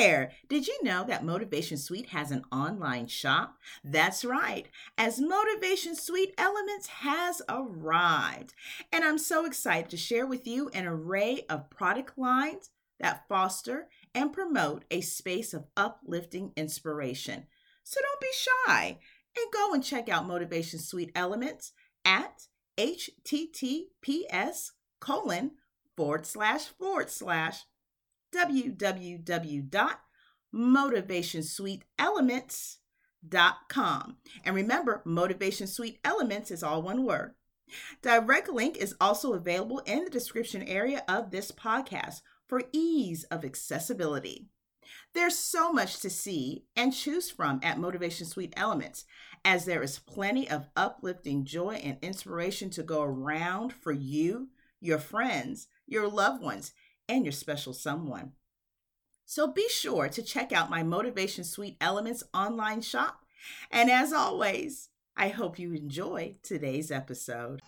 there! Did you know that Motivation Suite has an online shop? That's right, as Motivation Suite Elements has arrived. And I'm so excited to share with you an array of product lines that foster and promote a space of uplifting inspiration. So don't be shy and go and check out Motivation Suite Elements at https colon forward slash forward slash www.motivationsuiteelements.com. And remember, Motivation Suite Elements is all one word. Direct link is also available in the description area of this podcast for ease of accessibility. There's so much to see and choose from at Motivation Suite Elements, as there is plenty of uplifting joy and inspiration to go around for you, your friends, your loved ones, and your special someone. So be sure to check out my Motivation Suite Elements online shop. And as always, I hope you enjoy today's episode.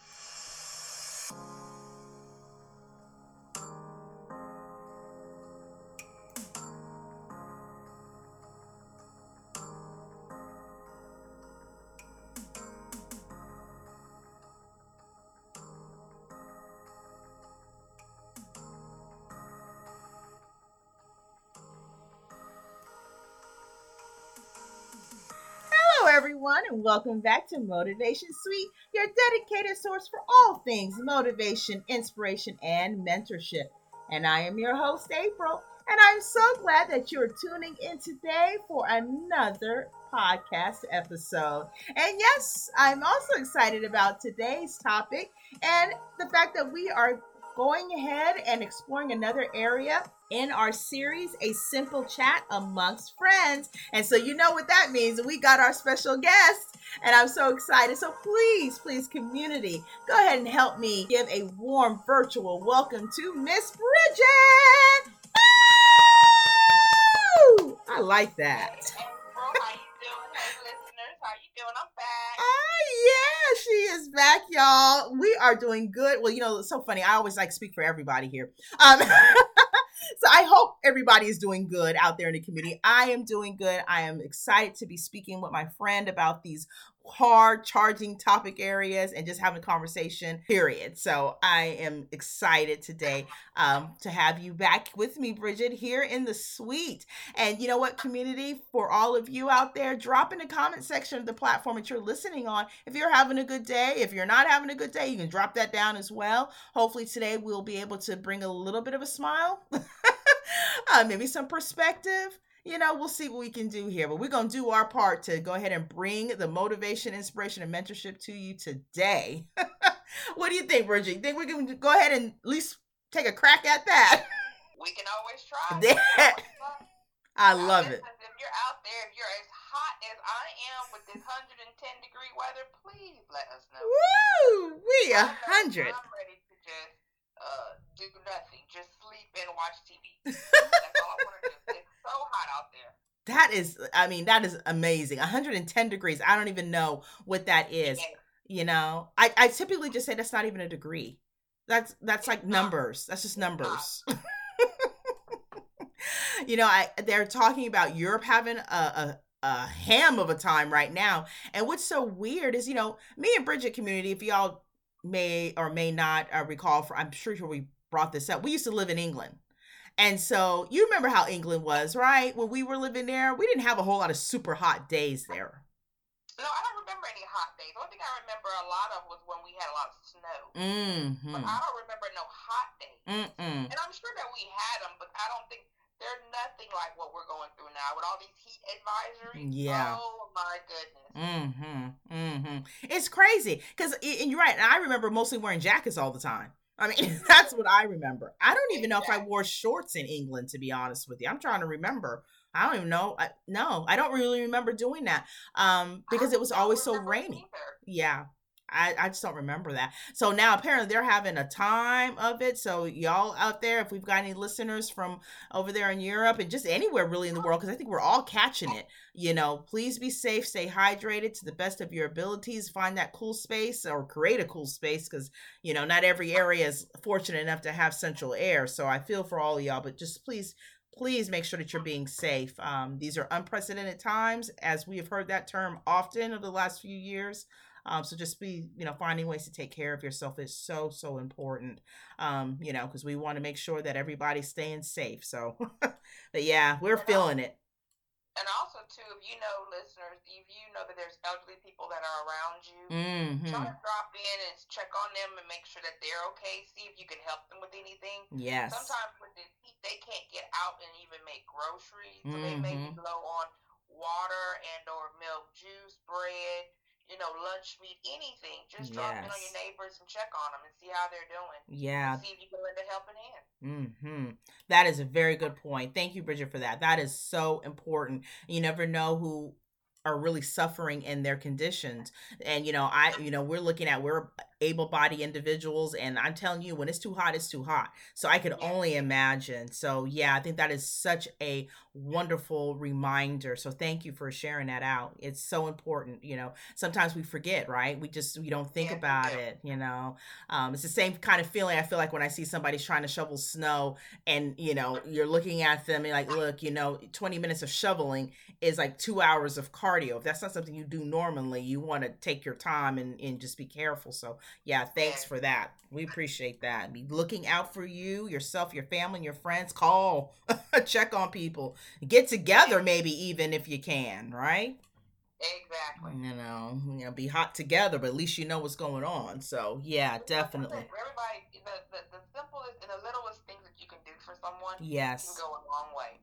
Welcome back to Motivation Suite, your dedicated source for all things motivation, inspiration, and mentorship. And I am your host, April, and I'm so glad that you're tuning in today for another podcast episode. And yes, I'm also excited about today's topic and the fact that we are going ahead and exploring another area in our series, A Simple Chat Amongst Friends. And so, you know what that means. We got our special guest, and I'm so excited. So, please, please, community, go ahead and help me give a warm virtual welcome to Miss Bridget. Woo! I like that. yeah, she is back, y'all. We are doing good. Well, you know, it's so funny. I always like speak for everybody here. Um, so I hope everybody is doing good out there in the community. I am doing good. I am excited to be speaking with my friend about these hard charging topic areas and just having conversation period. So i am excited today um, to have you back with me bridget here in the suite. And you know what community for all of you out there drop in the comment section of the platform that you're listening on. If you're having a good day if you're not having a good day you can drop that down as well. Hopefully today we'll be able to bring a little bit of a smile uh, maybe some perspective you know, we'll see what we can do here. But we're going to do our part to go ahead and bring the motivation, inspiration, and mentorship to you today. what do you think, Bridget? Think we can go ahead and at least take a crack at that? We can always try. I love it. If you're out there, if you're as hot as I am with this 110 degree weather, please let us know. Woo! We a hundred. I'm ready to just uh, do nothing, just sleep and watch TV. That's all I want to do. So hot out there. That is, I mean, that is amazing. 110 degrees. I don't even know what that is. Yeah. You know, I, I typically just say that's not even a degree. That's that's like numbers. That's just numbers. you know, I they're talking about Europe having a, a a ham of a time right now. And what's so weird is, you know, me and Bridget community, if y'all may or may not uh, recall, for I'm sure we brought this up. We used to live in England. And so you remember how England was, right? When we were living there, we didn't have a whole lot of super hot days there. No, I don't remember any hot days. One thing I remember a lot of was when we had a lot of snow. Mm-hmm. But I don't remember no hot days. Mm-mm. And I'm sure that we had them, but I don't think they're nothing like what we're going through now with all these heat advisories. Yeah. Oh my goodness. Mm-hmm. Mm-hmm. It's crazy because, and you're right. And I remember mostly wearing jackets all the time. I mean, that's what I remember. I don't even know if I wore shorts in England, to be honest with you. I'm trying to remember. I don't even know. I, no, I don't really remember doing that um, because it was always so rainy. Yeah, I, I just don't remember that. So now apparently they're having a time of it. So y'all out there, if we've got any listeners from over there in Europe and just anywhere really in the world, because I think we're all catching it. You know, please be safe, stay hydrated to the best of your abilities. Find that cool space or create a cool space because you know not every area is fortunate enough to have central air. So I feel for all y'all, but just please please make sure that you're being safe. Um, these are unprecedented times, as we have heard that term often over the last few years. Um, so just be, you know, finding ways to take care of yourself is so, so important. Um, you know, because we want to make sure that everybody's staying safe. So, but yeah, we're feeling it and also too, if you know listeners, if you know that there's elderly people that are around you, mm-hmm. try to drop in and check on them and make sure that they're okay. See if you can help them with anything. Yes. Sometimes with the heat, they can't get out and even make groceries, so mm-hmm. they may be mm-hmm. low on water and or milk, juice, bread you know, lunch meat, anything. Just drop yes. in on your neighbors and check on them and see how they're doing. Yeah. see if you can lend a helping hand. Hmm. That is a very good point. Thank you, Bridget, for that. That is so important. You never know who are really suffering in their conditions and you know i you know we're looking at we're able-bodied individuals and i'm telling you when it's too hot it's too hot. So i could only imagine. So yeah i think that is such a wonderful reminder. So thank you for sharing that out. It's so important you know. Sometimes we forget right? We just we don't think yeah, about it you know? Um, it's the same kind of feeling i feel like when i see somebody's trying to shovel snow and you know you're looking at them and like look you know 20 minutes of shoveling is like two hours of cardio. If that's not something you do normally you want to take your time and, and just be careful. So yeah, thanks for that. We appreciate that. Be looking out for you, yourself, your family, and your friends. Call, check on people, get together, maybe even if you can, right? Exactly. You know, you know, be hot together, but at least you know what's going on. So yeah, definitely. Everybody, the, the, the simplest and the littlest things that you can do for someone, yes, can go a long way.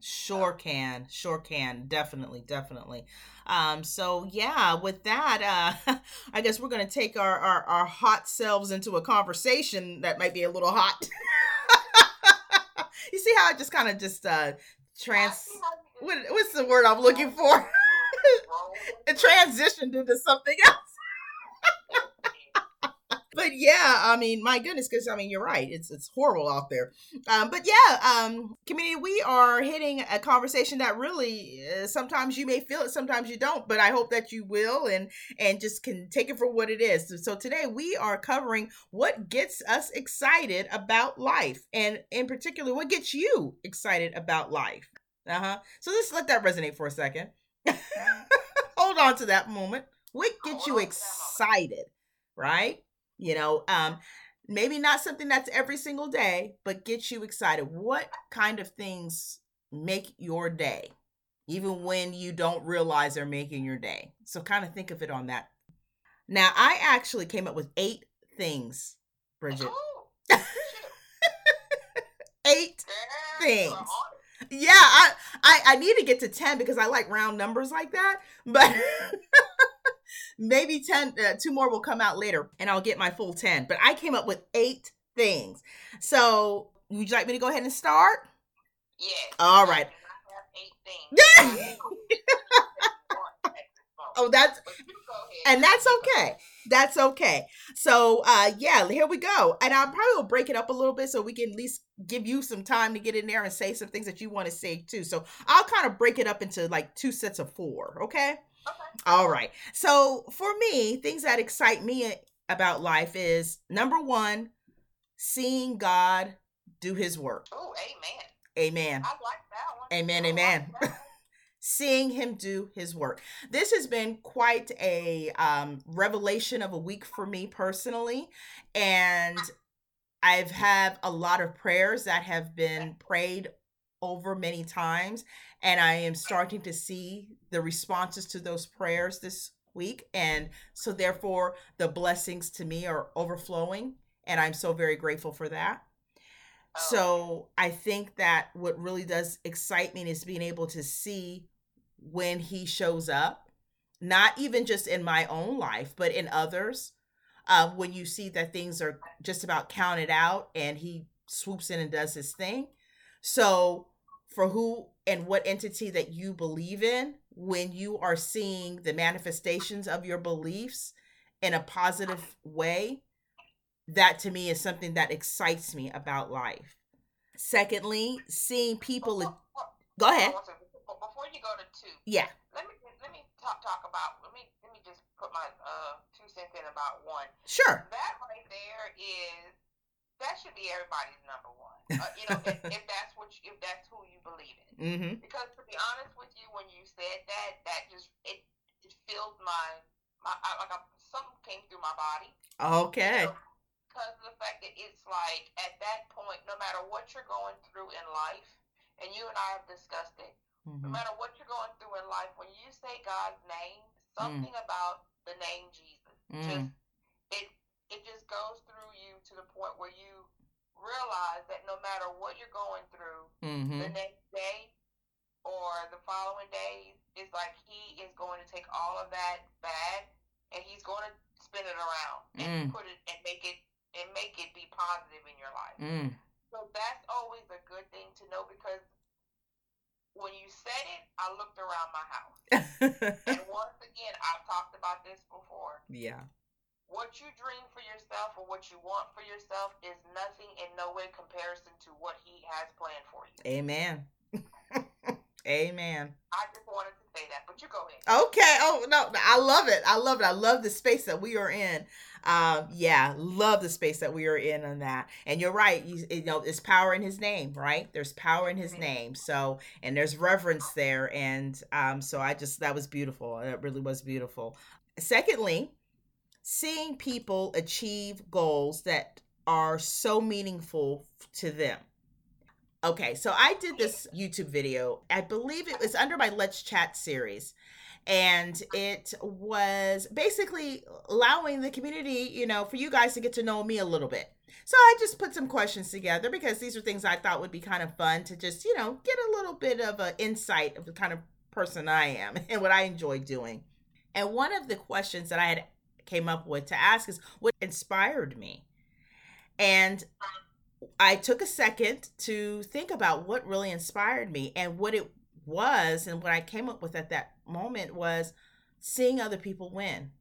Sure can, sure can, definitely, definitely. Um, so yeah, with that, uh, I guess we're gonna take our, our our hot selves into a conversation that might be a little hot. you see how I just kind of just uh trans. What, what's the word I'm looking for? it transitioned into something else. But yeah, I mean, my goodness, because I mean, you're right. It's it's horrible out there. Um, but yeah, um, community, we are hitting a conversation that really uh, sometimes you may feel it, sometimes you don't. But I hope that you will and and just can take it for what it is. So, so today we are covering what gets us excited about life, and in particular, what gets you excited about life. Uh huh. So let's let that resonate for a second. Hold on to that moment. What gets you excited, right? You know, um, maybe not something that's every single day, but gets you excited. What kind of things make your day, even when you don't realize they're making your day? So, kind of think of it on that. Now, I actually came up with eight things, Bridget. Oh, eight things yeah, I, I I need to get to 10 because I like round numbers like that. But maybe 10 uh, two more will come out later and I'll get my full 10. But I came up with 8 things. So, would you like me to go ahead and start? Yeah. All right. Yeah. oh, that's and that's okay. That's okay. So uh yeah, here we go. And I probably will break it up a little bit so we can at least give you some time to get in there and say some things that you want to say too. So I'll kind of break it up into like two sets of four, okay? Okay. All right. So for me, things that excite me about life is number one, seeing God do his work. Oh, amen. Amen. I like that one. Amen, amen. Like seeing him do his work. This has been quite a um, revelation of a week for me personally. And I've had a lot of prayers that have been prayed over many times. And I am starting to see the responses to those prayers this week. And so, therefore, the blessings to me are overflowing. And I'm so very grateful for that. Oh. So I think that what really does excite me is being able to see when he shows up, not even just in my own life, but in others. Uh, when you see that things are just about counted out and he swoops in and does his thing. So, for who and what entity that you believe in, when you are seeing the manifestations of your beliefs in a positive way, that to me is something that excites me about life. Secondly, seeing people. Go ahead. Before you go to two, yeah. Let me let me talk talk about. Let me let me just put my uh two cents in about one. Sure. That right there is that should be everybody's number one. Uh, you know, if, if, that's what you, if that's who you believe in. Mm-hmm. Because to be honest with you, when you said that, that just it, it filled my my I, like I, something came through my body. Okay. You know, because of the fact that it's like at that point, no matter what you're going through in life, and you and I have discussed it, mm-hmm. no matter what you're going through in life, when you say God's name, something mm. about the name Jesus mm. just it it just goes through you to the point where you realize that no matter what you're going through, mm-hmm. the next day or the following days, it's like He is going to take all of that bad and He's going to spin it around and mm. put it and make it and make it be positive in your life. Mm. So that's always a good thing to know because when you said it, I looked around my house. and once again, I've talked about this before. Yeah. What you dream for yourself or what you want for yourself is nothing in no way comparison to what he has planned for you. Amen. Amen. I just wanted to say that, but you go ahead. Okay. Oh no, I love it. I love it. I love the space that we are in. Um, yeah, love the space that we are in on that. And you're right. You, you know, there's power in His name, right? There's power in His name. So, and there's reverence there. And um, so I just that was beautiful. That really was beautiful. Secondly, seeing people achieve goals that are so meaningful to them Okay, so I did this YouTube video. I believe it was under my Let's Chat series. And it was basically allowing the community, you know, for you guys to get to know me a little bit. So I just put some questions together because these are things I thought would be kind of fun to just, you know, get a little bit of an insight of the kind of person I am and what I enjoy doing. And one of the questions that I had came up with to ask is what inspired me. And I took a second to think about what really inspired me and what it was and what I came up with at that moment was seeing other people win.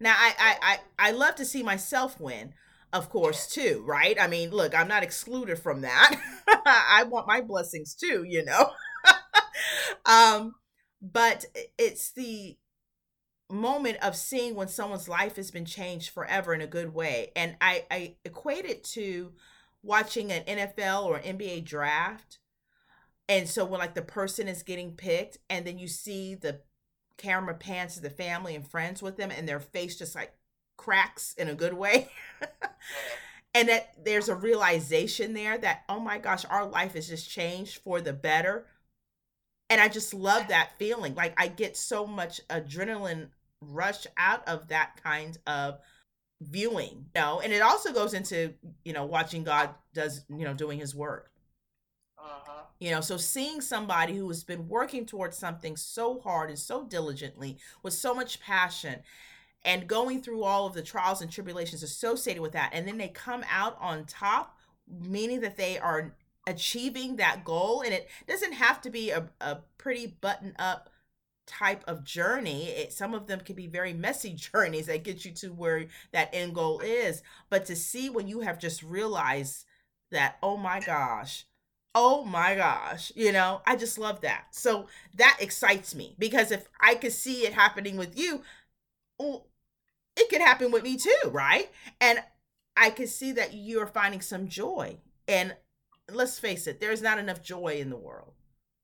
Now I I I, I love to see myself win, of course, too, right? I mean, look, I'm not excluded from that. I want my blessings too, you know. um but it's the moment of seeing when someone's life has been changed forever in a good way. And I, I equate it to watching an NFL or NBA draft. And so when like the person is getting picked and then you see the camera pans to the family and friends with them and their face just like cracks in a good way. Mm-hmm. and that there's a realization there that oh my gosh, our life has just changed for the better. And I just love that feeling. Like I get so much adrenaline rush out of that kind of viewing you know and it also goes into you know watching god does you know doing his work uh-huh. you know so seeing somebody who has been working towards something so hard and so diligently with so much passion and going through all of the trials and tribulations associated with that and then they come out on top meaning that they are achieving that goal and it doesn't have to be a, a pretty button up type of journey. It, some of them can be very messy journeys that get you to where that end goal is. But to see when you have just realized that, oh my gosh, oh my gosh, you know, I just love that. So that excites me because if I could see it happening with you, it could happen with me too, right? And I could see that you're finding some joy. And let's face it, there's not enough joy in the world.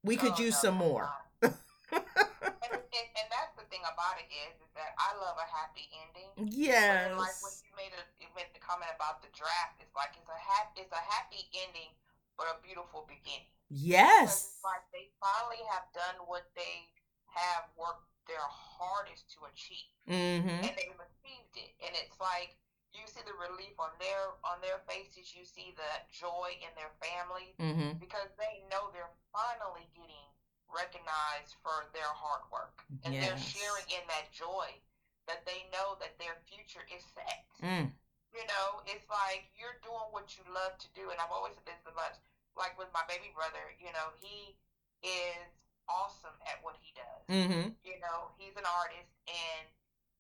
We could oh, use no, some more. and, and that's the thing about it is, is that I love a happy ending. Yes. like when you made a you made the comment about the draft, it's like it's a happy it's a happy ending, but a beautiful beginning. Yes. like they finally have done what they have worked their hardest to achieve, mm-hmm. and they've achieved it. And it's like you see the relief on their on their faces, you see the joy in their families mm-hmm. because they know they're finally getting recognized for their hard work. And yes. they're sharing in that joy that they know that their future is set. Mm. You know, it's like you're doing what you love to do. And I've always said this much. Like with my baby brother, you know, he is awesome at what he does. Mm-hmm. You know, he's an artist and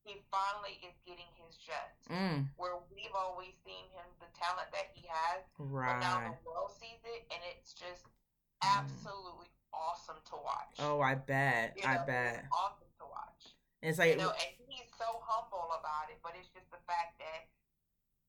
he finally is getting his just. Mm. Where we've always seen him, the talent that he has. Right. But now the world sees it and it's just mm. absolutely awesome to watch. Oh, I bet. You know, I bet. awesome to watch. it's like you know, and he's so humble about it, but it's just the fact that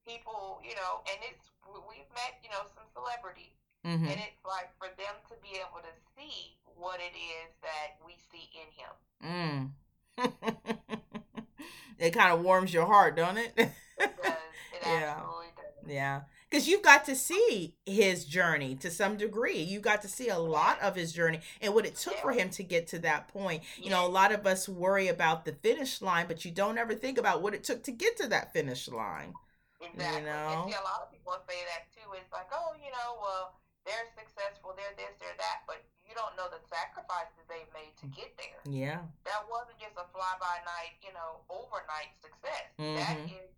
people, you know, and it's we've met, you know, some celebrities, mm-hmm. and it's like for them to be able to see what it is that we see in him. Mm. it kind of warms your heart, don't it? it does. It yeah. absolutely does. Yeah because you've got to see his journey to some degree. You got to see a lot of his journey and what it took for him to get to that point. You know, a lot of us worry about the finish line, but you don't ever think about what it took to get to that finish line. Exactly. You know? And see, a lot of people say that too. It's like, oh, you know, well, they're successful, they're this, they're that, but you don't know the sacrifices they've made to get there. Yeah. That wasn't just a fly by night, you know, overnight success. Mm-hmm. That is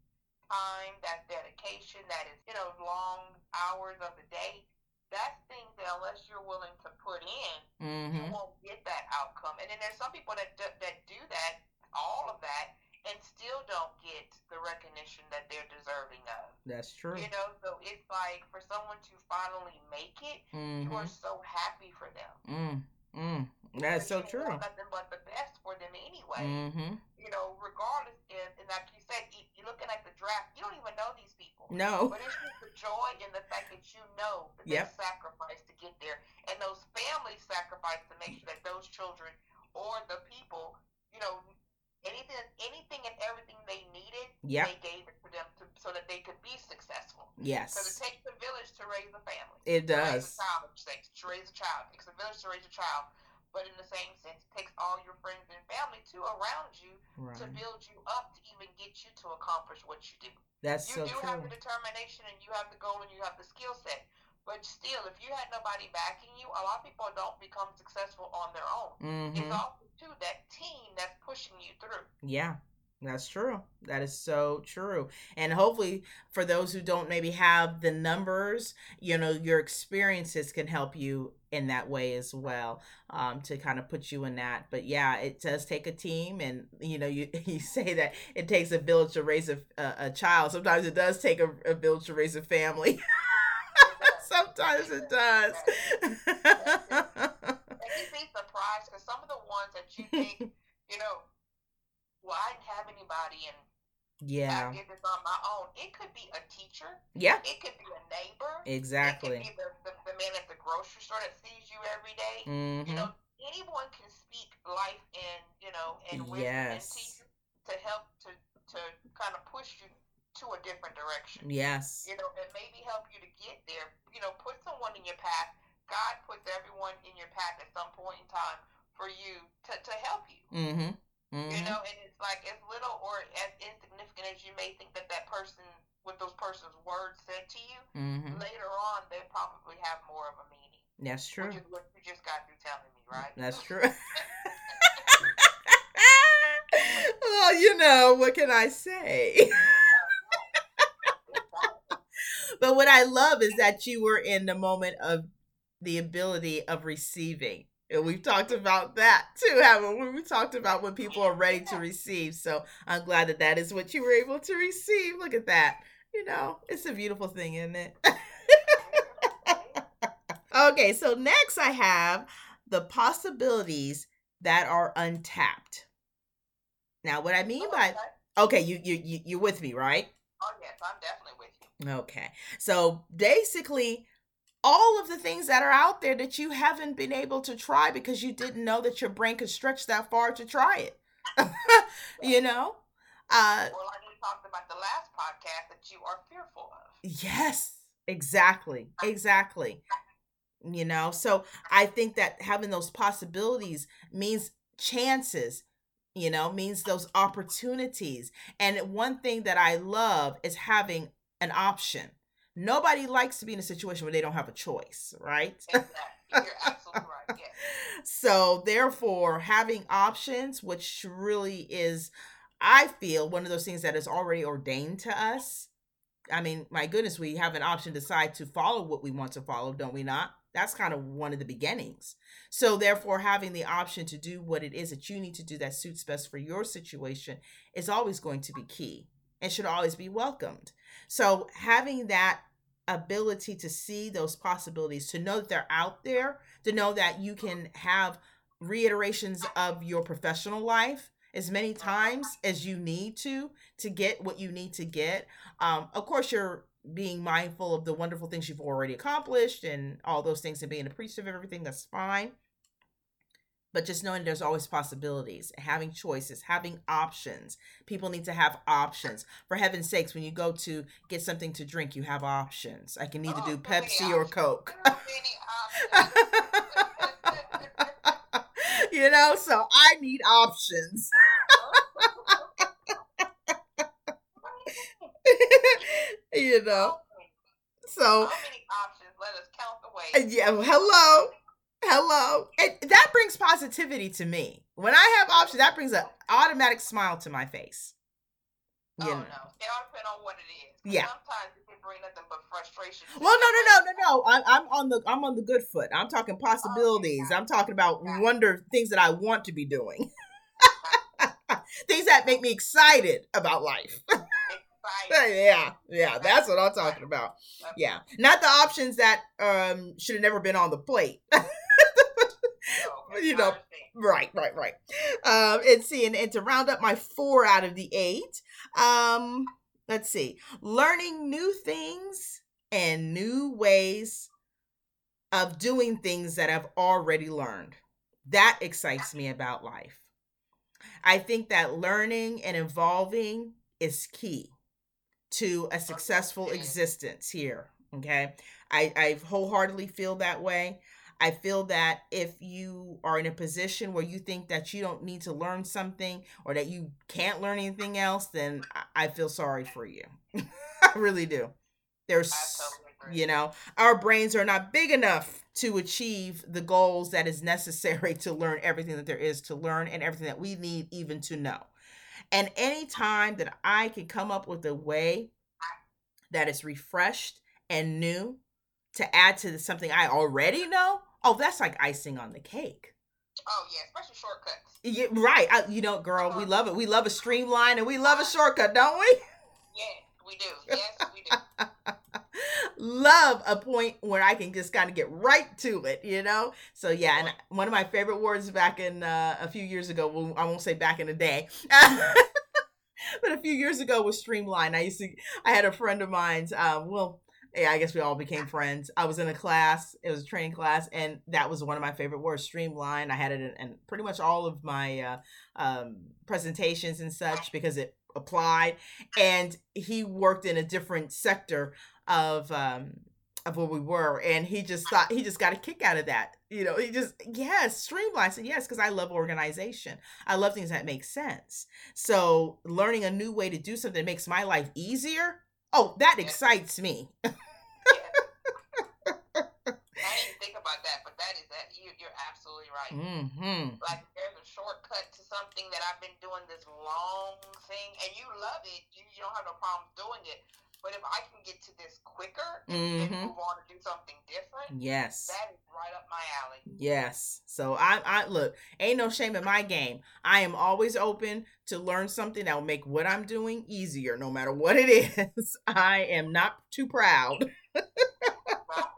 time, that's dedication, that is, you know, long hours of the day. That's things that unless you're willing to put in, mm-hmm. you won't get that outcome. And then there's some people that do, that do that, all of that, and still don't get the recognition that they're deserving of. That's true. You know, so it's like for someone to finally make it, mm-hmm. you are so happy for them. Mm. Mm. That's so true. Nothing but the best for them anyway. Mm-hmm. You know, regardless, and, and like you said, you, you're looking at the draft. You don't even know these people. No. But it's just the joy in the fact that you know that yep. they sacrificed to get there, and those families sacrificed to make sure that those children or the people, you know, anything, anything and everything they needed, yep. they gave it to them to, so that they could be successful. Yes. Because it takes a village to raise a family. It does. To raise a child, to raise a child. It takes a village to raise a child. But in the same sense, it takes all your friends and family too around you right. to build you up to even get you to accomplish what you do. That's you so do true. have the determination and you have the goal and you have the skill set. But still, if you had nobody backing you, a lot of people don't become successful on their own. Mm-hmm. It's also too that team that's pushing you through. Yeah. That's true. That is so true. And hopefully, for those who don't maybe have the numbers, you know, your experiences can help you in that way as well um, to kind of put you in that. But yeah, it does take a team. And, you know, you, you say that it takes a village to raise a, a, a child. Sometimes it does take a, a village to raise a family. Sometimes it does. and you'd be surprised because some of the ones that you think, you know, well, I didn't have anybody and yeah. I did this on my own. It could be a teacher. Yeah. It could be a neighbor. Exactly. It could be the, the, the man at the grocery store that sees you every day. Mm-hmm. You know, anyone can speak life and, you know, and wisdom yes. and teach to help to, to kind of push you to a different direction. Yes. You know, and maybe help you to get there. You know, put someone in your path. God puts everyone in your path at some point in time for you to, to help you. Mm-hmm. Mm-hmm. You know, and it's like as little or as insignificant as you may think that that person, with those person's words said to you, mm-hmm. later on they probably have more of a meaning. That's true. Which is what you just got through telling me, right? That's true. well, you know, what can I say? but what I love is that you were in the moment of the ability of receiving and we've talked about that too, haven't we? We talked about when people are ready to receive. So I'm glad that that is what you were able to receive. Look at that. You know, it's a beautiful thing, isn't it? okay, so next I have the possibilities that are untapped. Now, what I mean oh, by okay, you you you you're with me, right? Oh yes, I'm definitely. Okay, so basically, all of the things that are out there that you haven't been able to try because you didn't know that your brain could stretch that far to try it. you know? Uh, well, like we talked about the last podcast that you are fearful of. Yes, exactly. Exactly. You know, so I think that having those possibilities means chances, you know, means those opportunities. And one thing that I love is having an option nobody likes to be in a situation where they don't have a choice, right? Exactly. You're absolutely right. Yes. So, therefore, having options, which really is, I feel, one of those things that is already ordained to us. I mean, my goodness, we have an option to decide to follow what we want to follow, don't we not? That's kind of one of the beginnings. So, therefore, having the option to do what it is that you need to do that suits best for your situation is always going to be key and should always be welcomed. So having that ability to see those possibilities, to know that they're out there, to know that you can have reiterations of your professional life as many times as you need to to get what you need to get. Um, of course, you're being mindful of the wonderful things you've already accomplished and all those things and being appreciative of everything. That's fine. But just knowing there's always possibilities, having choices, having options. People need to have options. For heaven's sakes, when you go to get something to drink, you have options. I can either oh, do Pepsi or Coke. you know, so I need options. you know. So Yeah, hello. Hello. And that brings positivity to me. When I have options, that brings an automatic smile to my face. You oh know. no. It all depends on what it is. Yeah. Sometimes it can bring nothing but frustration. Well, no, no, no, no, no. I, I'm on the I'm on the good foot. I'm talking possibilities. Oh, I'm talking about wonder things that I want to be doing. things that make me excited about life. yeah, yeah, that's what I'm talking about. Yeah, not the options that um should have never been on the plate. you know, right, right, right. Um, and see, and, and to round up my four out of the eight, um, let's see, learning new things and new ways of doing things that I've already learned. That excites me about life. I think that learning and evolving is key to a successful existence here. Okay. I, I wholeheartedly feel that way. I feel that if you are in a position where you think that you don't need to learn something or that you can't learn anything else, then I feel sorry for you. I really do. There's, you know, our brains are not big enough to achieve the goals that is necessary to learn everything that there is to learn and everything that we need even to know. And any time that I can come up with a way that is refreshed and new to add to something I already know, oh, that's like icing on the cake. Oh yeah, especially shortcuts. Yeah, right. I, you know, girl, uh-huh. we love it. We love a streamline and we love a shortcut, don't we? Yeah, we do. Yes, we do. love a point where I can just kind of get right to it, you know? So, yeah, and one of my favorite words back in uh, a few years ago, well, I won't say back in the day, but a few years ago was Streamline. I used to, I had a friend of mine's, uh, well, yeah, I guess we all became friends. I was in a class, it was a training class, and that was one of my favorite words, streamline. I had it in, in pretty much all of my uh, um, presentations and such because it applied. And he worked in a different sector of um, of where we were, and he just thought he just got a kick out of that. You know, he just yes, streamline. Said yes because I love organization. I love things that make sense. So learning a new way to do something makes my life easier Oh, that excites me. I didn't think about that, but that is that you, you're absolutely right. Mm-hmm. Like there's a shortcut to something that I've been doing this long thing, and you love it. You, you don't have no problem doing it. But if I can get to this quicker and, mm-hmm. move on to do something different, yes, that is right up my alley. Yes. So I, I look, ain't no shame in my game. I am always open to learn something that will make what I'm doing easier, no matter what it is. I am not too proud. not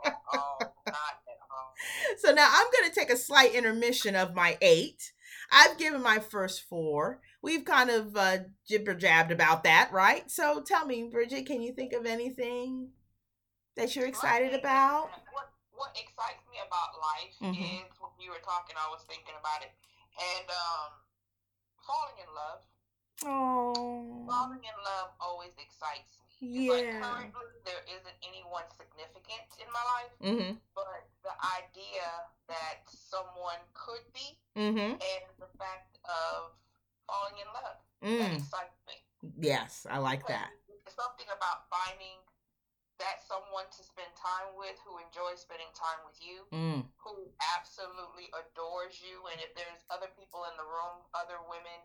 at all. Not at all. So now I'm going to take a slight intermission of my eight. I've given my first four we've kind of uh, jibber jabbed about that, right? So tell me, Bridget, can you think of anything that you're excited about? What, what excites me about life mm-hmm. is when you were talking, I was thinking about it, and um, falling in love. Oh, falling in love always excites me. Yeah. Like currently, there isn't anyone significant in my life, mm-hmm. but the idea that someone could be, mm-hmm. and the fact of falling in love. Mm. That excites me. Yes, I like because that. Something about finding that someone to spend time with who enjoys spending time with you, mm. who absolutely adores you, and if there's other people in the room, other women,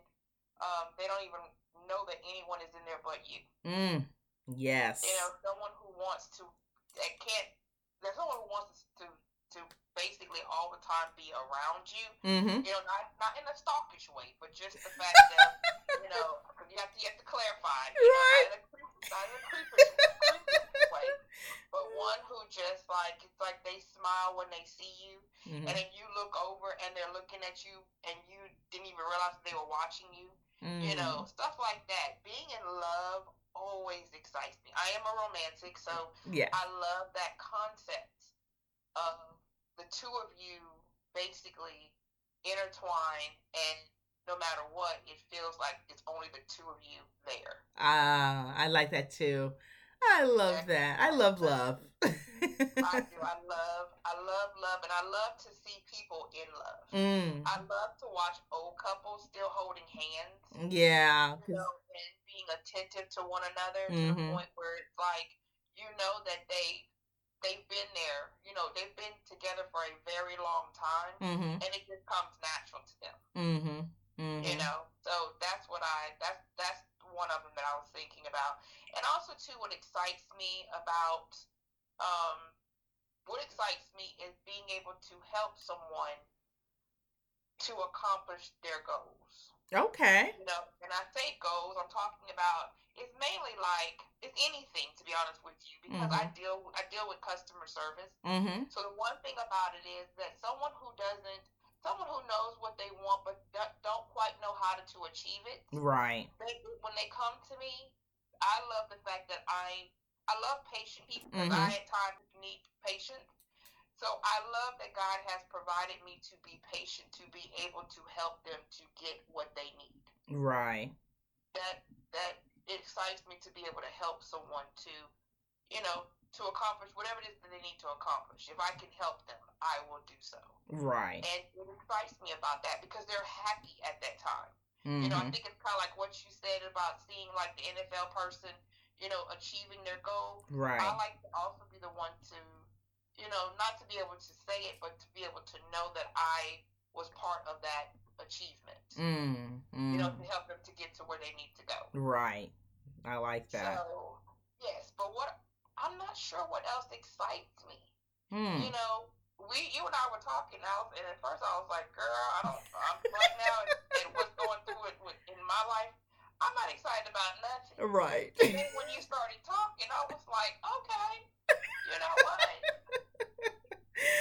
um, they don't even know that anyone is in there but you. Mm. Yes. You know, someone who wants to, that can't, there's someone who wants to to basically all the time be around you. Mm-hmm. You know, not not in a stalkish way, but just the fact that you know, you have to you have to clarify. Right. Know, not in a creepy, not in a creepy, creepy way, but one who just like it's like they smile when they see you, mm-hmm. and if you look over and they're looking at you and you didn't even realize they were watching you. Mm. You know, stuff like that. Being in love always excites me. I am a romantic, so yeah. I love that concept of the two of you basically intertwine and no matter what, it feels like it's only the two of you there. Ah, I like that too. I love that. I love love. I do. I love, I love love, and I love to see people in love. Mm. I love to watch old couples still holding hands. Yeah. You know, and being attentive to one another mm-hmm. to the mm-hmm. point where it's like you know that they they've been there, you know, they've been together for a very long time, mm-hmm. and it just comes natural to them. Mm-hmm. Mm-hmm. You know, so that's what I that's that's one of them that I was thinking about, and also too, what excites me about um, what excites me is being able to help someone to accomplish their goals. Okay. You know, and I say goals, I'm talking about it's mainly like it's anything to be honest with you because mm-hmm. I deal I deal with customer service. Mm-hmm. So the one thing about it is that someone who doesn't someone who knows what they want but don't quite know how to, to achieve it. Right. They, when they come to me, I love the fact that I I love patient people because mm-hmm. I at times need patience. So I love that God has provided me to be patient to be able to help them to get what they need. Right. That that it excites me to be able to help someone to, you know, to accomplish whatever it is that they need to accomplish. If I can help them, I will do so. Right. And it excites me about that because they're happy at that time. Mm-hmm. You know, I mm-hmm. think it's kind of like what you said about seeing like the NFL person, you know, achieving their goal. Right. I like to also be the one to you know, not to be able to say it, but to be able to know that I was part of that achievement. Mm, mm. You know, to help them to get to where they need to go. Right. I like that. So, yes, but what I'm not sure what else excites me. Mm. You know, we, you and I were talking, I was, and at first I was like, "Girl, I don't." I'm right now, and what's going through it in my life, I'm not excited about nothing. Right. And then when you started talking, I was like, "Okay, you know what?"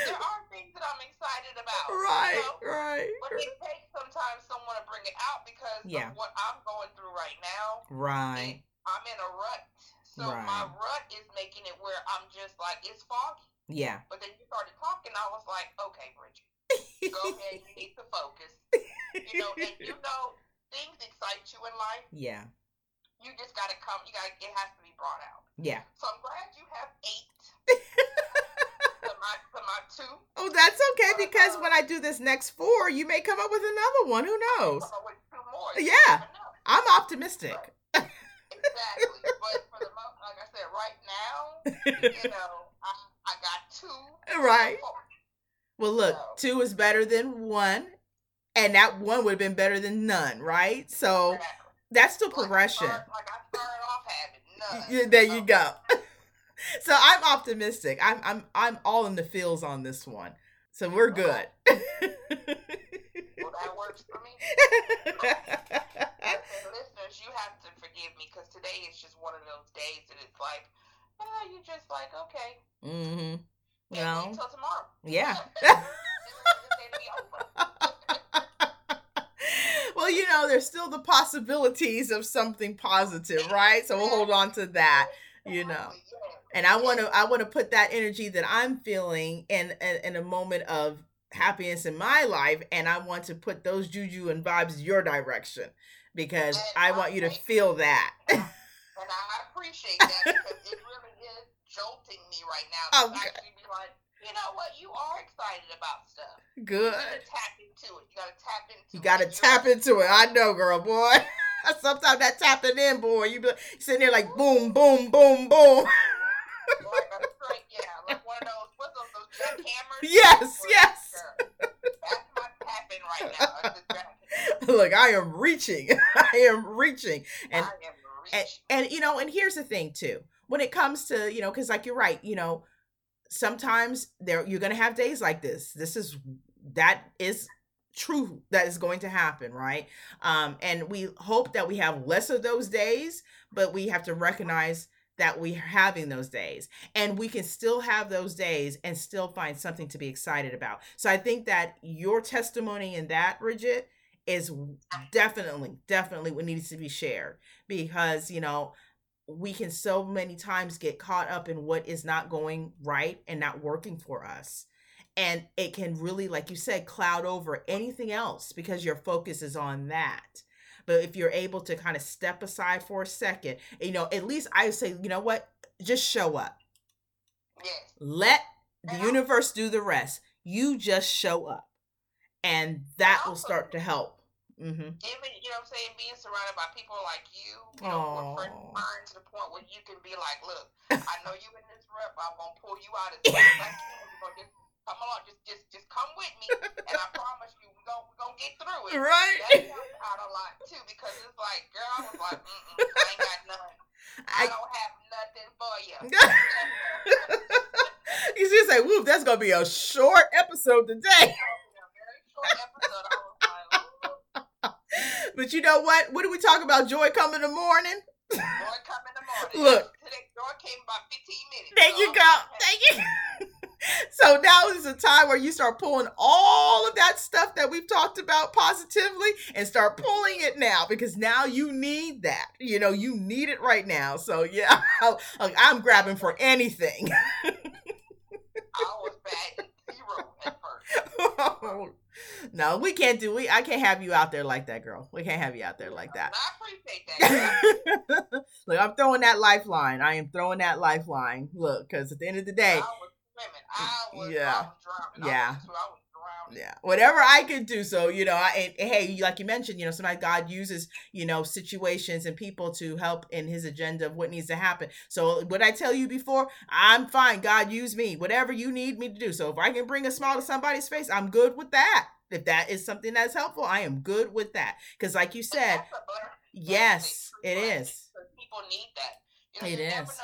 There are things that I'm excited about. Right, you know? right. But it takes sometimes someone to bring it out because yeah. of what I'm going through right now. Right. I'm in a rut. So right. my rut is making it where I'm just like, it's foggy. Yeah. But then you started talking, I was like, okay, Bridget, go ahead, you need to focus. You know, and you know, things excite you in life. Yeah. You just gotta come, you gotta, it has to be brought out. Yeah. So I'm glad you have eight my to my two. Oh, that's okay because uh, when I do this next four, you may come up with another one. Who knows? Yeah, I'm optimistic. exactly, but for the most, like I said, right now, you know, I, I got two. Right. Well, look, so. two is better than one, and that one would have been better than none, right? So exactly. that's still progression. Like I, start, like I started off having none. There you go. so I'm optimistic. I'm I'm I'm all in the feels on this one. So we're good. well, that works for me. listeners, you have to forgive me because today is just one of those days that it's like, oh, you just like okay. Mm-hmm. Well, until tomorrow. Yeah. well, you know, there's still the possibilities of something positive, right? So we'll hold on to that. You know and i want to i want to put that energy that i'm feeling in, in, in a moment of happiness in my life and i want to put those juju and vibes your direction because and i want you to feel that. and i appreciate that because it really is jolting me right now to okay. actually be like you know what? You are excited about stuff. Good. you tap into it. You gotta tap into you gotta it. tap into it. I know girl boy. Sometimes that tapping in boy you be sitting there like boom boom boom boom like yeah, like one of those, what's those, those Yes, yes. That's my tapping right now. Look, I am reaching. I am reaching. And, I am reaching. And, and, you know, and here's the thing too. When it comes to, you know, because like you're right, you know, sometimes there you're going to have days like this. This is that is true that is going to happen, right? Um, and we hope that we have less of those days, but we have to recognize that we're having those days. And we can still have those days and still find something to be excited about. So I think that your testimony in that, Bridget, is definitely, definitely what needs to be shared. Because, you know, we can so many times get caught up in what is not going right and not working for us. And it can really like you said cloud over anything else because your focus is on that but if you're able to kind of step aside for a second you know at least i say you know what just show up yes. let the universe do the rest you just show up and that will start to help Mm-hmm. Even you know, what I'm saying being surrounded by people like you, you know, friends mine to the point where you can be like, "Look, I know you in this rep. I'm gonna pull you out of this. like, you just come along, just just just come with me, and I promise you, we're gonna, we gonna get through it. Right. That helps out a lot too because it's like, girl, I was like, Mm-mm, I ain't got none. I, I don't have nothing for you. you just say, "Whoop, that's gonna be a short episode today." but you know what? What do we talk about? Joy come in the morning. Joy come in the morning. Look, today joy came about fifteen minutes. There you go. Thank you. so now is a time where you start pulling all of that stuff that we've talked about positively and start pulling it now because now you need that. You know, you need it right now. So yeah, I'm grabbing for anything. I was bad zero at first. no, we can't do we I can't have you out there like that, girl. We can't have you out there like that. I appreciate that. Look, I'm throwing that lifeline. I am throwing that lifeline. Look, because at the end of the day, was, yeah, yeah. yeah, whatever I could do. So you know, I, and, hey, like you mentioned, you know, sometimes God uses you know situations and people to help in His agenda of what needs to happen. So what I tell you before, I'm fine. God use me, whatever you need me to do. So if I can bring a smile to somebody's face, I'm good with that. If that is something that's helpful, I am good with that. Because like you said, yes, it is. People need that. You know, it you is.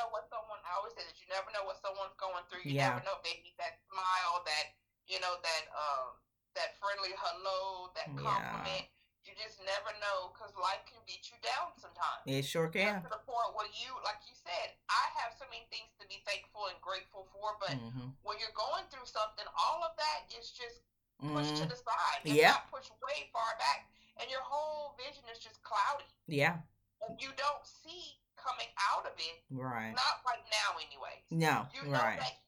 Never know what someone. I always say that you never know what someone's going through. You yeah. never know. They need that smile, that you know, that um, that friendly hello, that compliment. Yeah. You just never know because life can beat you down sometimes. It sure can. to the point where you, like you said, I have so many things to be thankful and grateful for, but mm-hmm. when you're going through something, all of that is just pushed mm-hmm. to the side. It's yeah. not pushed way far back, and your whole vision is just cloudy. Yeah. And you don't see coming out of it. Right. Not right now, anyway. No. You know right. that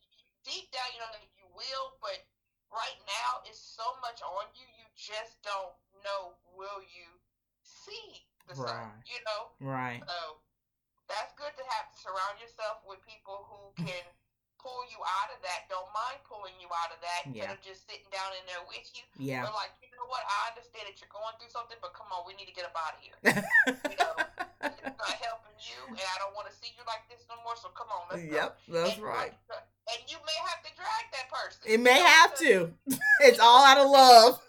deep down, you know that you will, but right now it's so much on you. You just don't know. Will you see the right. sun? You know. Right. So that's good to have to surround yourself with people who can pull you out of that. Don't mind pulling you out of that yeah. instead of just sitting down in there with you. Yeah. But like, you know what? I understand that you're going through something, but come on, we need to get up out of here. you know, it's not helping you, and I don't want to see you like this no more. So come on, let's yep, go. that's and, right. And you may have to drag that person. It may have to. it's all out of love.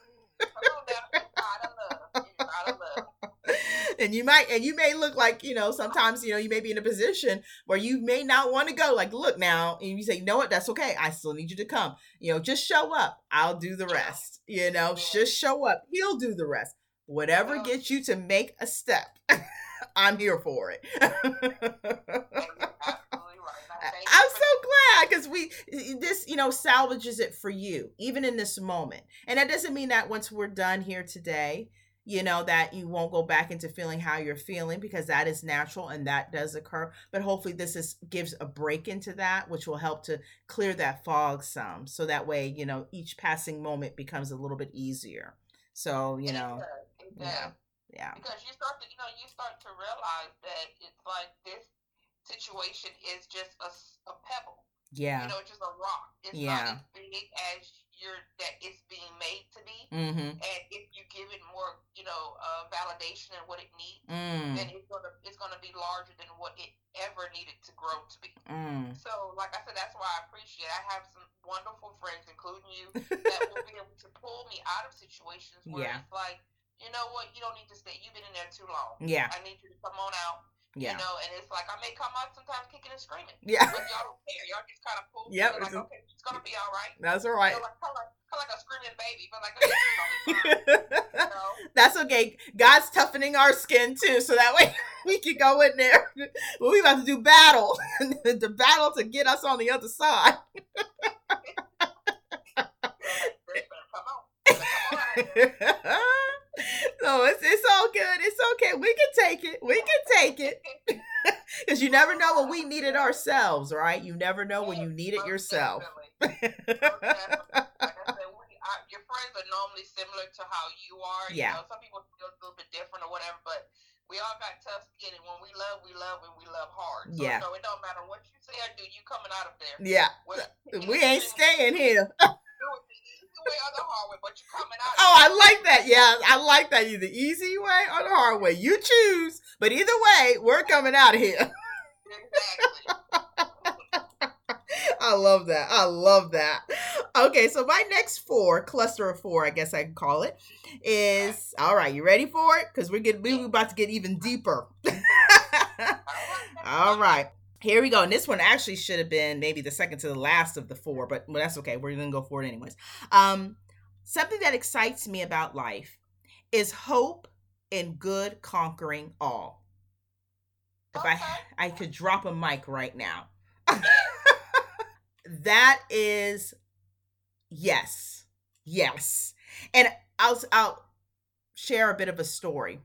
Come on now, it's out of love. It's out of love and you might and you may look like you know sometimes you know you may be in a position where you may not want to go like look now and you say you know what that's okay i still need you to come you know just show up i'll do the rest you know just show up he'll do the rest whatever gets you to make a step i'm here for it. I'm so glad because we this you know salvages it for you even in this moment, and that doesn't mean that once we're done here today, you know that you won't go back into feeling how you're feeling because that is natural and that does occur. But hopefully this is gives a break into that which will help to clear that fog some so that way you know each passing moment becomes a little bit easier. So you know yeah yeah because you start to you know you start to realize that it's like this situation is just a, a pebble yeah you know it's just a rock it's yeah. not as big as you're that it's being made to be, mm-hmm. and if you give it more, you know, uh, validation and what it needs, mm. then it's gonna it's gonna be larger than what it ever needed to grow to be. Mm. So, like I said, that's why I appreciate. I have some wonderful friends, including you, that will be able to pull me out of situations where yeah. it's like, you know what, you don't need to stay. You've been in there too long. Yeah, I need you to come on out Yeah. You know, and it's like I may come out sometimes kicking and screaming. Yeah. But y'all don't care. Y'all just kind of pull. Yep. Like, okay, it's gonna be all right. That's all right. You know, like, kind of like, kind of like a screaming baby, but like. you know? That's okay. God's toughening our skin too, so that way we can go in there. Well, we about to do battle, the battle to get us on the other side. no, it's it's all good. It's okay. We can take it. We can take it. Because you never know when we need it ourselves, right? You never know when you need it yourself. your friends are normally similar to how you are. Yeah. You know, some people feel a little bit different or whatever, but we all got tough skin, and when we love, we love, and we love hard. So, yeah. So it don't matter what you say or do, you coming out of there. Yeah. we ain't staying here. Oh, I like that. Yeah, I like that. Either easy way or the hard way. You choose. But either way, we're coming out of here. I love that. I love that. Okay, so my next four, cluster of four, I guess I can call it, is all right. You ready for it? Because we're getting we're about to get even deeper. all right. Here we go. And this one actually should have been maybe the second to the last of the four, but well, that's okay. We're gonna go for it anyways. Um, something that excites me about life is hope and good conquering all. If I I could drop a mic right now. that is yes. Yes. And I'll I'll share a bit of a story.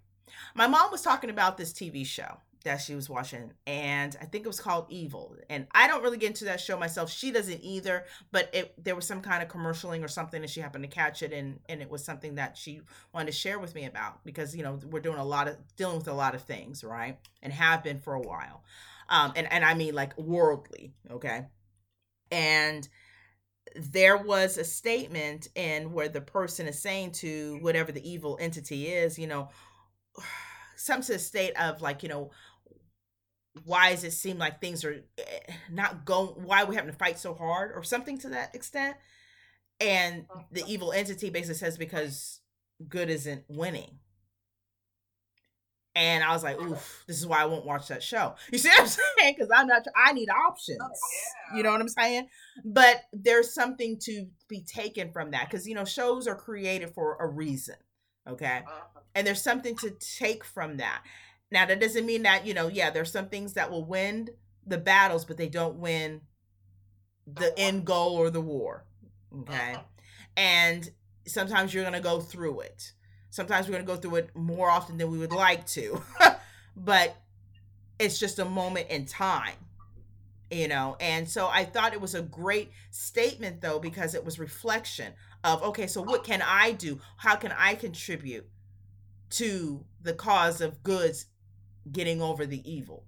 My mom was talking about this TV show that she was watching and i think it was called evil and i don't really get into that show myself. She doesn't either but it there was some kind of commercialing or something and she happened to catch it and and it was something that she wanted to share with me about because you know we're doing a lot of dealing with a lot of things right and have been for a while. Um and and i mean like worldly okay? And there was a statement in where the person is saying to whatever the evil entity is you know some to the state of like you know why does it seem like things are eh, not going why are we having to fight so hard or something to that extent? And the uh-huh. evil entity basically says because good isn't winning. And i was like oof this is why i won't watch that show. You see what i'm saying? Because i'm not i need oh, options. Oh, yeah. you know what i'm saying? But there's something to be taken from that because you know shows are created for a reason okay? Uh-huh. and there's something to take from that now that doesn't mean that, you know, yeah, there's some things that will win the battles, but they don't win the end goal or the war. Okay. Uh-huh. And sometimes you're going to go through it. Sometimes we're going to go through it more often than we would like to. but it's just a moment in time you know and so i thought it was a great statement though because it was reflection of okay so what can i do how can i contribute to the cause of goods getting over the evil,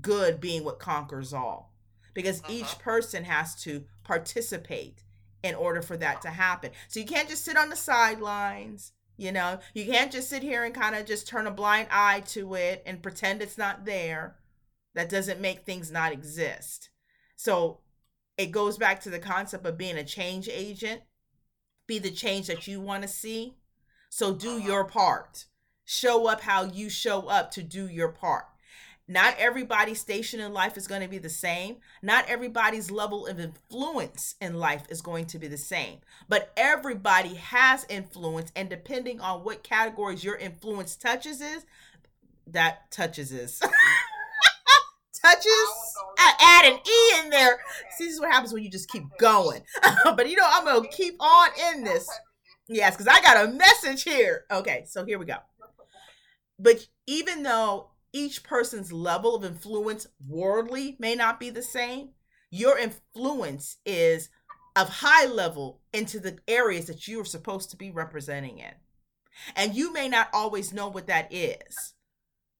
good being what conquers all. Because uh-huh. each person has to participate in order for that to happen. So you can't just sit on the sidelines. You know, you can't just sit here and kind of just turn a blind eye to it and pretend it's not there. That doesn't make things not exist. So it goes back to the concept of being a change agent. Be the change that you want to see. So do uh-huh. your part show up how you show up to do your part. Not everybody's station in life is going to be the same. Not everybody's level of influence in life is going to be the same. But everybody has influence, and depending on what categories your influence touches is, that touches is. touches. I add an E in there. See, this is what happens when you just keep going. but you know, I'm gonna keep on in this. Yes, because I got a message here. Okay, so here we go. But even though each person's level of influence worldly may not be the same, your influence is of high level into the areas that you are supposed to be representing in. And you may not always know what that is.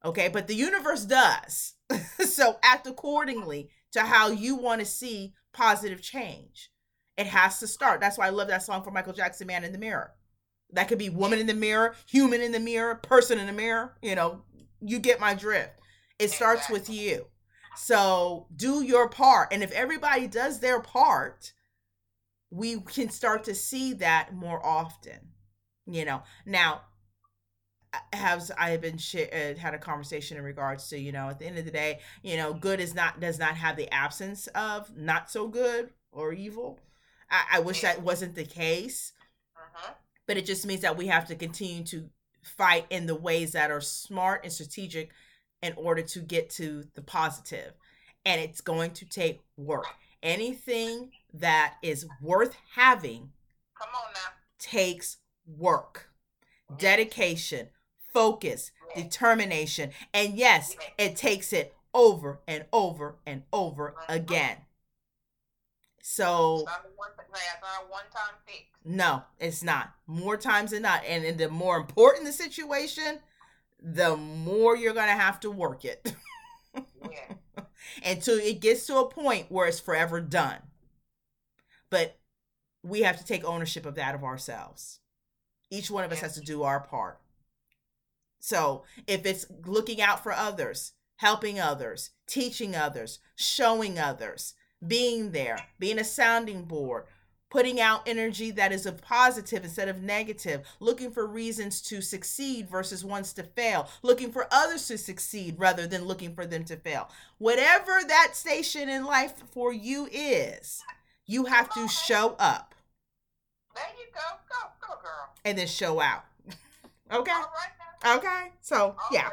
Okay, but the universe does. so act accordingly to how you want to see positive change. It has to start. That's why I love that song from Michael Jackson, Man in the Mirror. That could be woman in the mirror, human in the mirror, person in the mirror. You know, you get my drift. It starts with you. So do your part. And if everybody does their part, we can start to see that more often. You know, now have I have been sh- uh, had a conversation in regards to you know at the end of the day you know good is not does not have the absence of not so good or evil. I, I wish that wasn't the case, uh-huh. But it just means that we have to continue to fight in the ways that are smart and strategic in order to get to the positive, and it's going to take work. Anything that is worth having, come on now, takes work, dedication, focus, determination. And yes, it takes it over and over and over uh-huh. again. So no, it's not. More times than not. And, and the more important the situation, the more you're gonna have to work it. yeah. Until it gets to a point where it's forever done. But we have to take ownership of that of ourselves. Each one of us has to do our part. So if it's looking out for others, helping others, teaching others, showing others, being there, being a sounding board, putting out energy that is a positive instead of negative, looking for reasons to succeed versus ones to fail, looking for others to succeed rather than looking for them to fail. Whatever that station in life for you is, you have to show up. There you go. Go, go, girl. And then show out. okay? Okay, so yeah.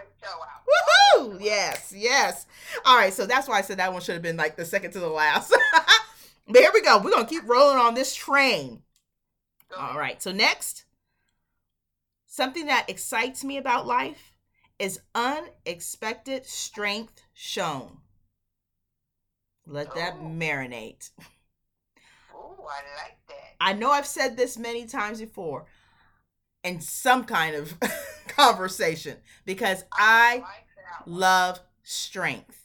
Woohoo! Yes, yes. All right, so that's why I said that one should have been like the second to the last. but here we go. We're gonna keep rolling on this train. All right, so next, something that excites me about life is unexpected strength shown. Let that oh. marinate. Oh, I like that. I know I've said this many times before in some kind of conversation because I love strength.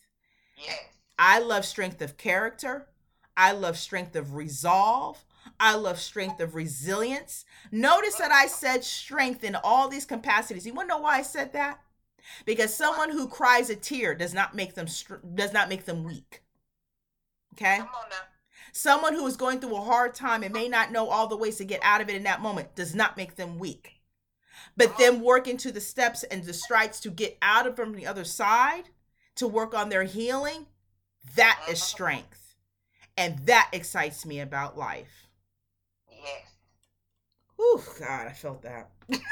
Yes. I love strength of character. I love strength of resolve. I love strength of resilience. Notice that I said strength in all these capacities. You want to know why I said that? Because someone who cries a tear does not make them does not make them weak. Okay? Someone who is going through a hard time and may not know all the ways to get out of it in that moment does not make them weak. But them working to the steps and the strides to get out of from the other side, to work on their healing, that is uh-huh. strength. And that excites me about life. Yes. Oh God, I felt that. That's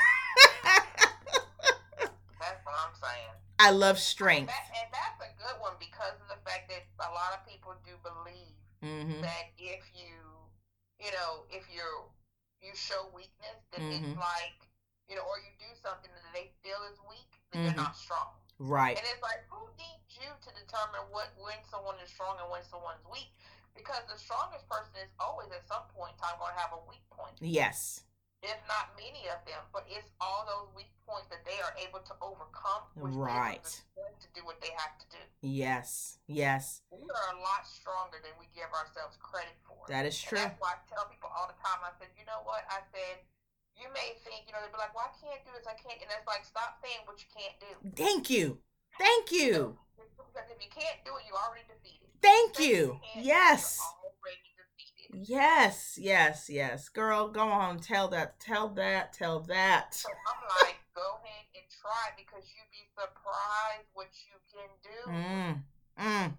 what I'm saying. I love strength. And, that, and, that's a good one because of the fact that a lot of people do believe mm-hmm. that if you, you know, if you're you show weakness, then mm-hmm. it's like you know, or you do something that they feel is weak, then mm-hmm. you're not strong. Right. And it's like, who needs you to determine what when someone is strong and when someone's weak? Because the strongest person is always at some point in time going to have a weak point. Yes. If not many of them, but it's all those weak points that they are able to overcome. right. To do what they have to do. Yes. Yes. We are a lot stronger than we give ourselves credit for. That is true. And that's why I tell people all the time. I said, you know what? I said you may think, you know, they'll be like, well, I can't do this, I can't. And it's like, stop saying what you can't do. Thank you. Thank you. Because if you can't do it, you already defeated. Thank you. Yes. Yes, yes, yes. Girl, go on. Tell that. Tell that. Tell that. So I'm like, go ahead and try because you'd be surprised what you can do. Mm, mm.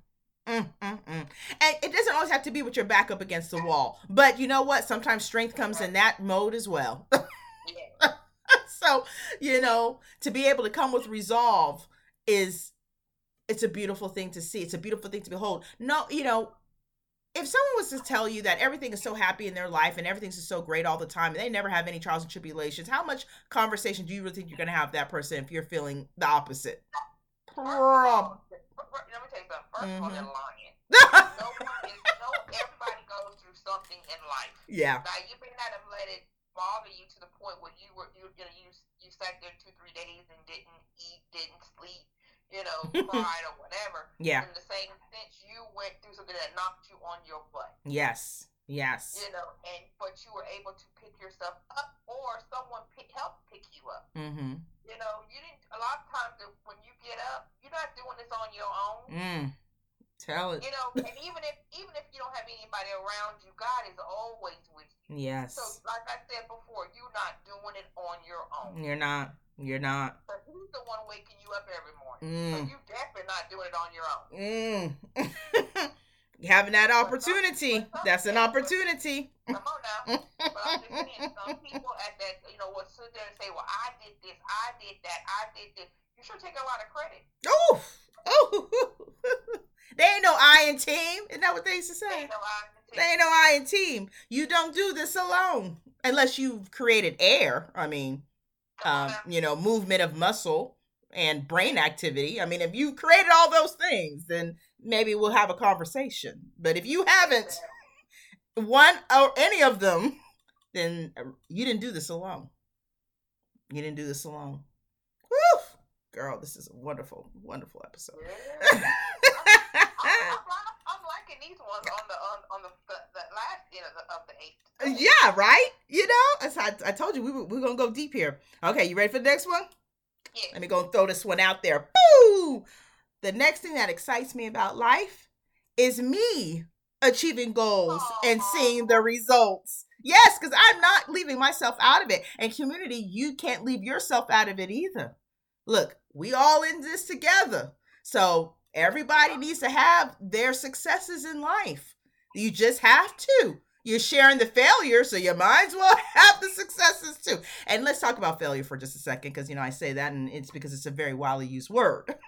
Mm, mm, mm. And it doesn't always have to be with your back up against the wall. But you know what? Sometimes strength comes in that mode as well. so, you know, to be able to come with resolve is it's a beautiful thing to see. It's a beautiful thing to behold. No, you know, if someone was to tell you that everything is so happy in their life and everything's just so great all the time and they never have any trials and tribulations, how much conversation do you really think you're going to have that person if you're feeling the opposite? Prob- let me tell you something. 1st mm-hmm. of all, they're mm-hmm. lying. no one is, no, everybody goes through something in life. Yeah. Now you may not have let it bother you to the point where you were you you know you you sat there two three days and didn't eat, didn't sleep, you know, cried or whatever. Yeah. In the same sense, you went through something that knocked you on your butt. Yes. Yes. You know, and but you were able to pick yourself up, or someone pick, help pick you up. Mm-hmm. You know, you didn't. A lot of times when you get up, you're not doing this on your own. Mm. Tell it. You know, and even if even if you don't have anybody around you, God is always with you. Yes. So, like I said before, you're not doing it on your own. You're not. You're not. But who's the one waking you up every morning? Mm. So you definitely not doing it on your own. Mm. Having that opportunity. That's an opportunity. Come on now. but I'm just saying, some people at that, you know, will sit there and say, well, I did this, I did that, I did this. You should take a lot of credit. Oh, oh. they ain't no I in team. Isn't that what they used to say? They ain't no I in team. They ain't no I in team. You don't do this alone unless you've created air. I mean, um, you know, movement of muscle and brain activity. I mean, if you created all those things, then maybe we'll have a conversation. But if you haven't one or any of them, then uh, you didn't do this alone. You didn't do this alone. Woo! Girl, this is a wonderful, wonderful episode. Yeah. I'm, liking these ones on the on, on the, the, the last you know the, of the eight. Yeah, right. You know, I, I told you we were, we are gonna go deep here. Okay, you ready for the next one? Yeah. Let me go and throw this one out there. Boo! The next thing that excites me about life is me achieving goals Aww. and seeing the results. Yes, because I'm not leaving myself out of it. And community, you can't leave yourself out of it either. Look, we all in this together. So everybody needs to have their successes in life. You just have to. You're sharing the failure, so you might as well have the successes too. And let's talk about failure for just a second, because you know I say that, and it's because it's a very widely used word.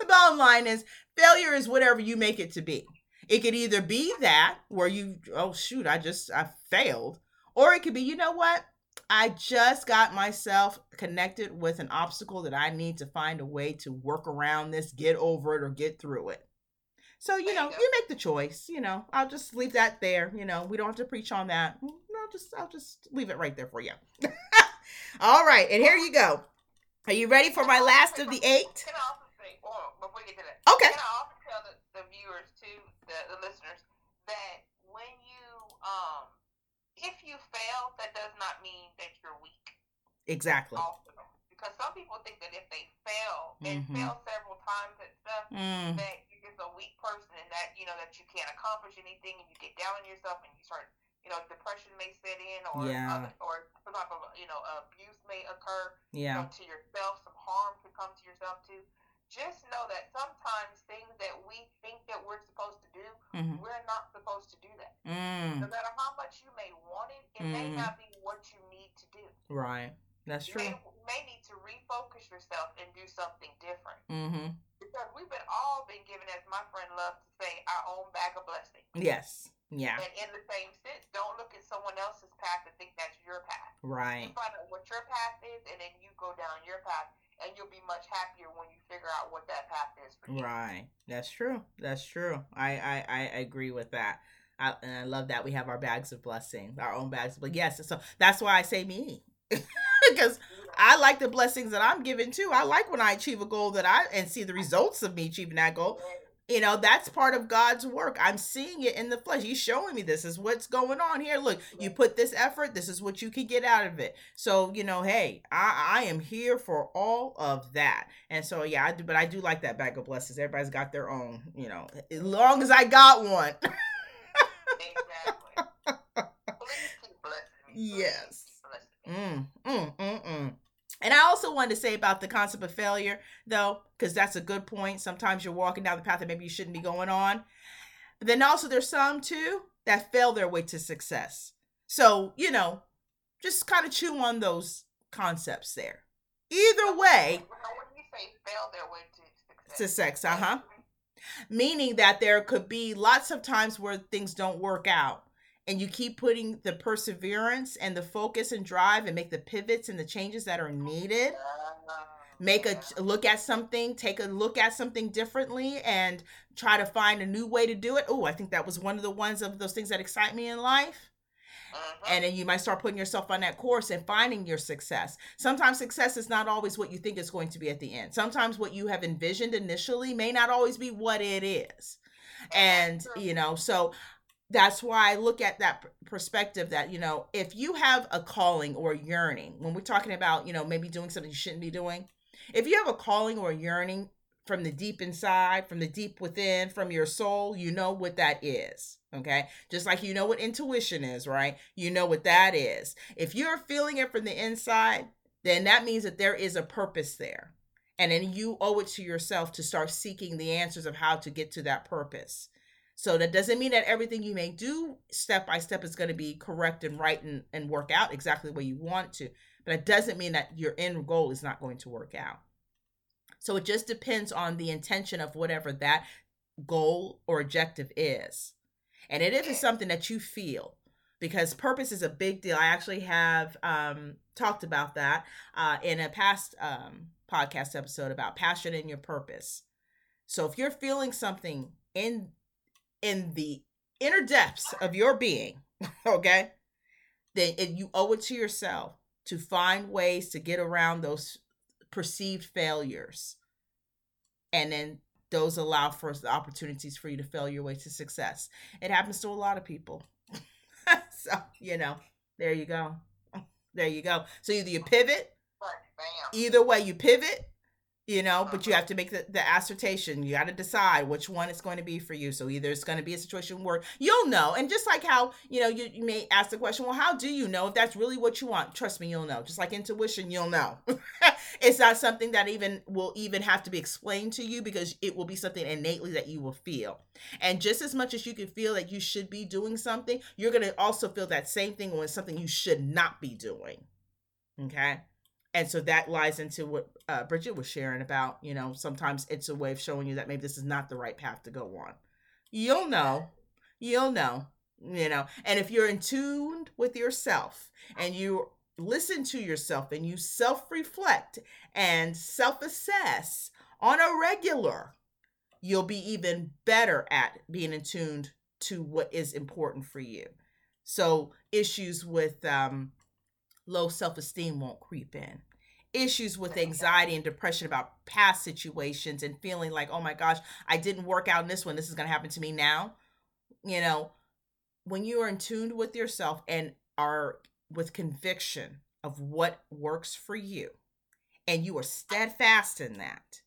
the bottom line is failure is whatever you make it to be. It could either be that where you, oh shoot, I just I failed, or it could be, you know what? I just got myself connected with an obstacle that I need to find a way to work around this, get over it, or get through it. So, you know, you, make the choice. You know, I'll just leave that there. You know, we don't have to preach on that. Mm, I'll just I'll just leave it right there for you. All right, and here you go. Are you ready for my last of the eight? Can I also say, before we get to that, okay. Can I also tell the, the viewers too, the, the listeners, that when you um if you fail, that does not mean that you're weak. Exactly. Also, because some people think that if they fail and mm-hmm. fail several times at stuff, mm. that you're just a weak person and that you know that you can't accomplish anything and you get down on yourself and you start you know, depression may set in, or yeah. other, or some type of you know abuse may occur. Yeah. You know, to yourself, some harm could come to yourself too just know that sometimes things that we think that we're supposed to do, mm-hmm. we're not supposed to do that. Mm. No matter how much you may want it, it mm-hmm. may not be what you need to do. Right. That's you true. May, may need to refocus yourself and do something different. Mm-hmm. Because we've been all been given, as my friend loves to say, our own bag of blessings. Yes. Yeah. And in the same sense, don't look at someone else's path and think that's your path. Right. You find out what your path is, and then you go down your path and you'll be much happier when you figure out what that path is for you. Right. That's true. That's true. I I, I agree with that. I, and I love that we have our bags of blessings, our own bags. But yes, so that's why I say me. because I like the blessings that I'm given too. I like when I achieve a goal that I and see the results of me achieving that goal you know that's part of god's work. I'm seeing it in the flesh. He's showing me this is what's going on here. Look you put this effort this is what you can get out of it. So you know hey i i am here for all of that. And so yeah i do but i do like that bag of blessings. Everybody's got their own you know as long as i got one. Yes. mm, mm, mm, mm. And I also wanted to say about the concept of failure, though, because that's a good point. Sometimes you're walking down the path that maybe you shouldn't be going on. But then also, there's some too that fail their way to success. So, you know, just kind of chew on those concepts there. Either way, when you say fail their way to success, to sex, uh huh. Meaning that there could be lots of times where things don't work out and you keep putting the perseverance and the focus and drive and make the pivots and the changes that are needed make a look at something take a look at something differently and try to find a new way to do it oh i think that was one of the ones of those things that excite me in life uh-huh. and then you might start putting yourself on that course and finding your success. Sometimes success is not always what you think it's going to be at the end. Sometimes what you have envisioned initially may not always be what it is. And, you know, so that's why I look at that perspective that, you know, if you have a calling or yearning, when we're talking about, you know, maybe doing something you shouldn't be doing, if you have a calling or a yearning from the deep inside, from the deep within, from your soul, you know what that is. Okay. Just like you know what intuition is, right? You know what that is. If you're feeling it from the inside, then that means that there is a purpose there. And then you owe it to yourself to start seeking the answers of how to get to that purpose. So that doesn't mean that everything you may do step by step is going to be correct and right and, and work out exactly the way you want to. But it doesn't mean that your end goal is not going to work out. So it just depends on the intention of whatever that goal or objective is. And it is something that you feel because purpose is a big deal. I actually have um, talked about that uh, in a past um, podcast episode about passion and your purpose. So if you're feeling something in in the inner depths of your being, okay, then it, you owe it to yourself to find ways to get around those perceived failures. And then those allow for the opportunities for you to fail your way to success. It happens to a lot of people. so, you know, there you go. There you go. So either you pivot, either way you pivot, you know but you uh-huh. have to make the, the assertion. You got to decide which one it's going to be for you. So either it's going to be a situation where you'll know and just like how you know you, you may ask the question well how do you know if that's really what you want? Trust me you'll know. Just like intuition you'll know. It's not something that even will even have to be explained to you because it will be something innately that you will feel. And just as much as you can feel that you should be doing something you're going to also feel that same thing when it's something you should not be doing. Okay and so that lies into what uh, Bridget was sharing about, you know, sometimes it's a way of showing you that maybe this is not the right path to go on. You'll know. You'll know, you know. And if you're in tune with yourself and you listen to yourself and you self reflect and self assess on a regular, you'll be even better at being in tuned to what is important for you. So issues with um, low self esteem won't creep in. Issues with anxiety and depression about past situations and feeling like, oh my gosh, I didn't work out in this one. This is going to happen to me now. You know, when you are in tune with yourself and are with conviction of what works for you, and you are steadfast in that,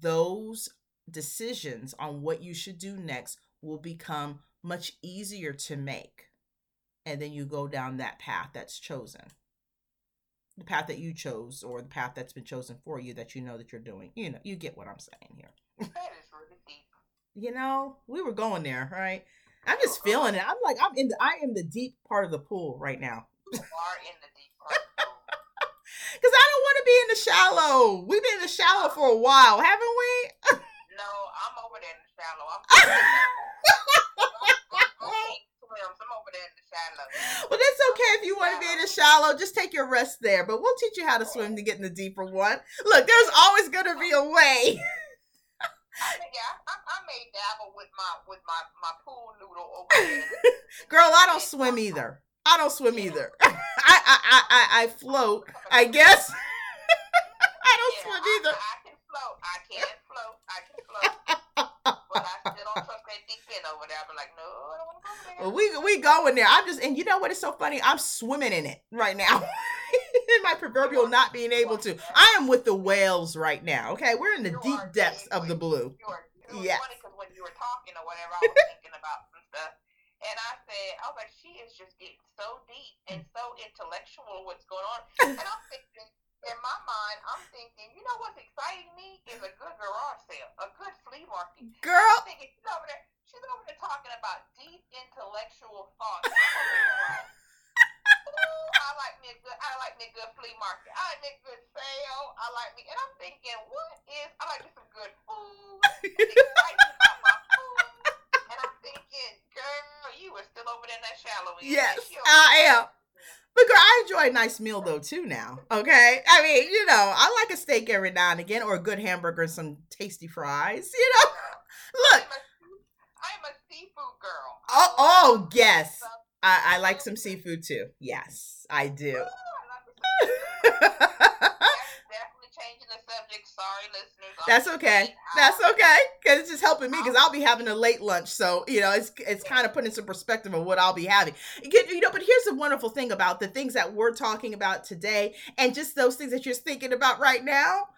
those decisions on what you should do next will become much easier to make and then you go down that path that's chosen the path that you chose or the path that's been chosen for you that you know that you're doing you know you get what i'm saying here that is really deep you know we were going there right i'm just feeling it i'm like i'm in the i am the deep part of the pool right now you are in the deep part because i don't want to be in the shallow we've been in the shallow for a while haven't we no i'm over there in the shallow i'm well, that's okay if you want to be in the shallow. Just take your rest there. But we'll teach you how to swim to get in the deeper one. Look, there's always going to be a way. yeah, I, I, may dabble with my with my my pool noodle over there. Girl, I don't swim either. I don't swim either. I I I I, float. I guess. I don't yeah, swim either. I, I can float. I can float. I can float I still don't trust deep end over there. I'm like, no, I don't want to go there. We we going there. I'm just, and you know what is so funny? I'm swimming in it right now. in my proverbial not being able to. I am with the whales right now. Okay, we're in the you deep depths of the blue. Yeah. Funny because when you were talking or whatever, I was thinking about some stuff. And I said, I was like, she is just getting so deep and so intellectual what's going on. And I'm thinking, in my mind, I'm thinking, you know what's exciting me is a good garage sale, a good flea market. Girl, I'm thinking, she's over there, she's over there talking about deep intellectual thoughts. Ooh, I like me a good, I like me a good flea market. I like me a good sale. I like me, and I'm thinking, what is? I like me some good food. excited about my food, and I'm thinking, girl, you were still over there in that shallow. end. Yes, I am. But girl, I enjoy a nice meal though too now. Okay. I mean, you know, I like a steak every now and again or a good hamburger and some tasty fries, you know. Look. I am a seafood girl. Oh, oh yes. I, I like some seafood too. Yes, I do. subject. Sorry, listeners. That's okay. That's okay. Because it's just helping me because I'll be having a late lunch. So, you know, it's it's kind of putting some perspective of what I'll be having. You know, but here's the wonderful thing about the things that we're talking about today and just those things that you're thinking about right now.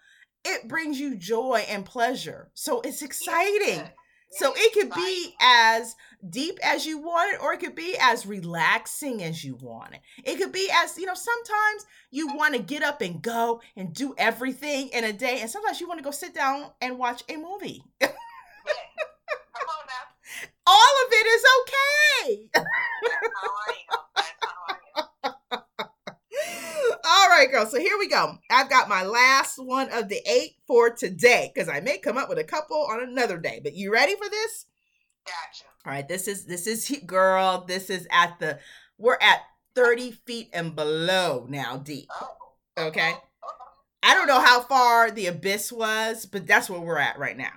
It brings you joy and pleasure. So it's exciting. So it could be as deep as you want it, or it could be as relaxing as you want it. It could be as, you know, sometimes you want to get up and go and do everything in a day, and sometimes you want to go sit down and watch a movie. yeah. Come on now. All of it is okay. That's how I am. That's how I am. All right, girl. So here we go. I've got my last one of the eight for today because I may come up with a couple on another day. But you ready for this? Gotcha. All right. This is this is girl. This is at the we're at thirty feet and below now, deep. Oh. Okay. Oh, oh. I don't know how far the abyss was, but that's where we're at right now.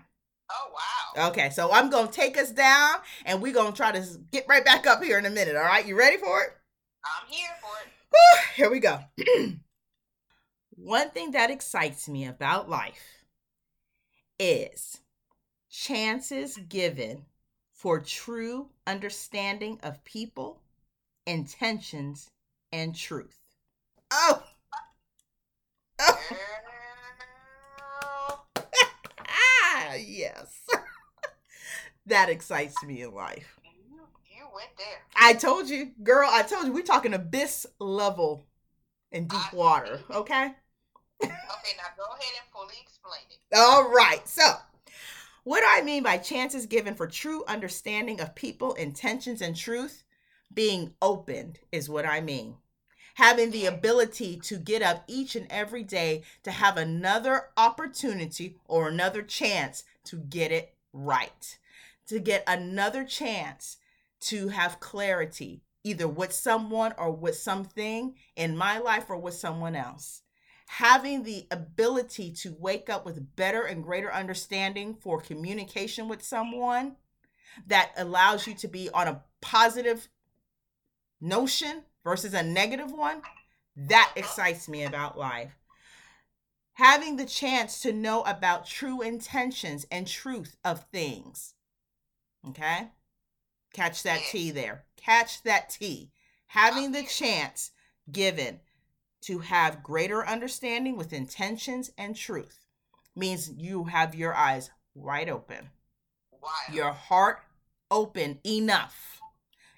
Oh wow. Okay, so I'm gonna take us down, and we're gonna try to get right back up here in a minute. All right, you ready for it? I'm here Here we go. One thing that excites me about life is chances given for true understanding of people, intentions, and truth. Oh! oh. yes. that excites me in life went there. I told you, girl. I told you we're talking abyss level in deep I water. Okay. okay, now go ahead and fully explain it. All right. So, what do I mean by chances given for true understanding of people, intentions, and truth? Being opened is what I mean. Having the ability to get up each and every day to have another opportunity or another chance to get it right, to get another chance to have clarity, either with someone or with something in my life or with someone else. Having the ability to wake up with better and greater understanding for communication with someone that allows you to be on a positive notion versus a negative one, that excites me about life. Having the chance to know about true intentions and truth of things. Okay? Catch that T there. Catch that T. Having the chance given to have greater understanding with intentions and truth means you have your eyes wide open, your heart open enough,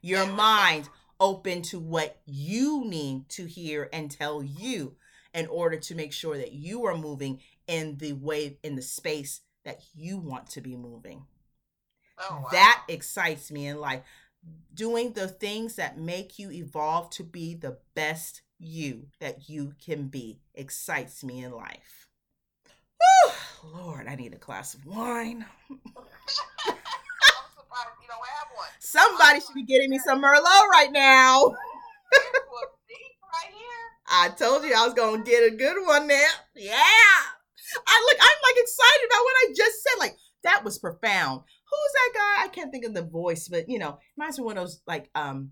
your mind open to what you need to hear and tell you in order to make sure that you are moving in the way, in the space that you want to be moving. Oh, wow. That excites me in life. Doing the things that make you evolve to be the best you that you can be excites me in life. Whew, Lord, I need a glass of wine. Somebody should be getting me some Merlot right now. I told you I was gonna get a good one there. Yeah. I look, I'm like excited about what I just said. Like that was profound who's that guy? I can't think of the voice, but you know, reminds me of one of those like um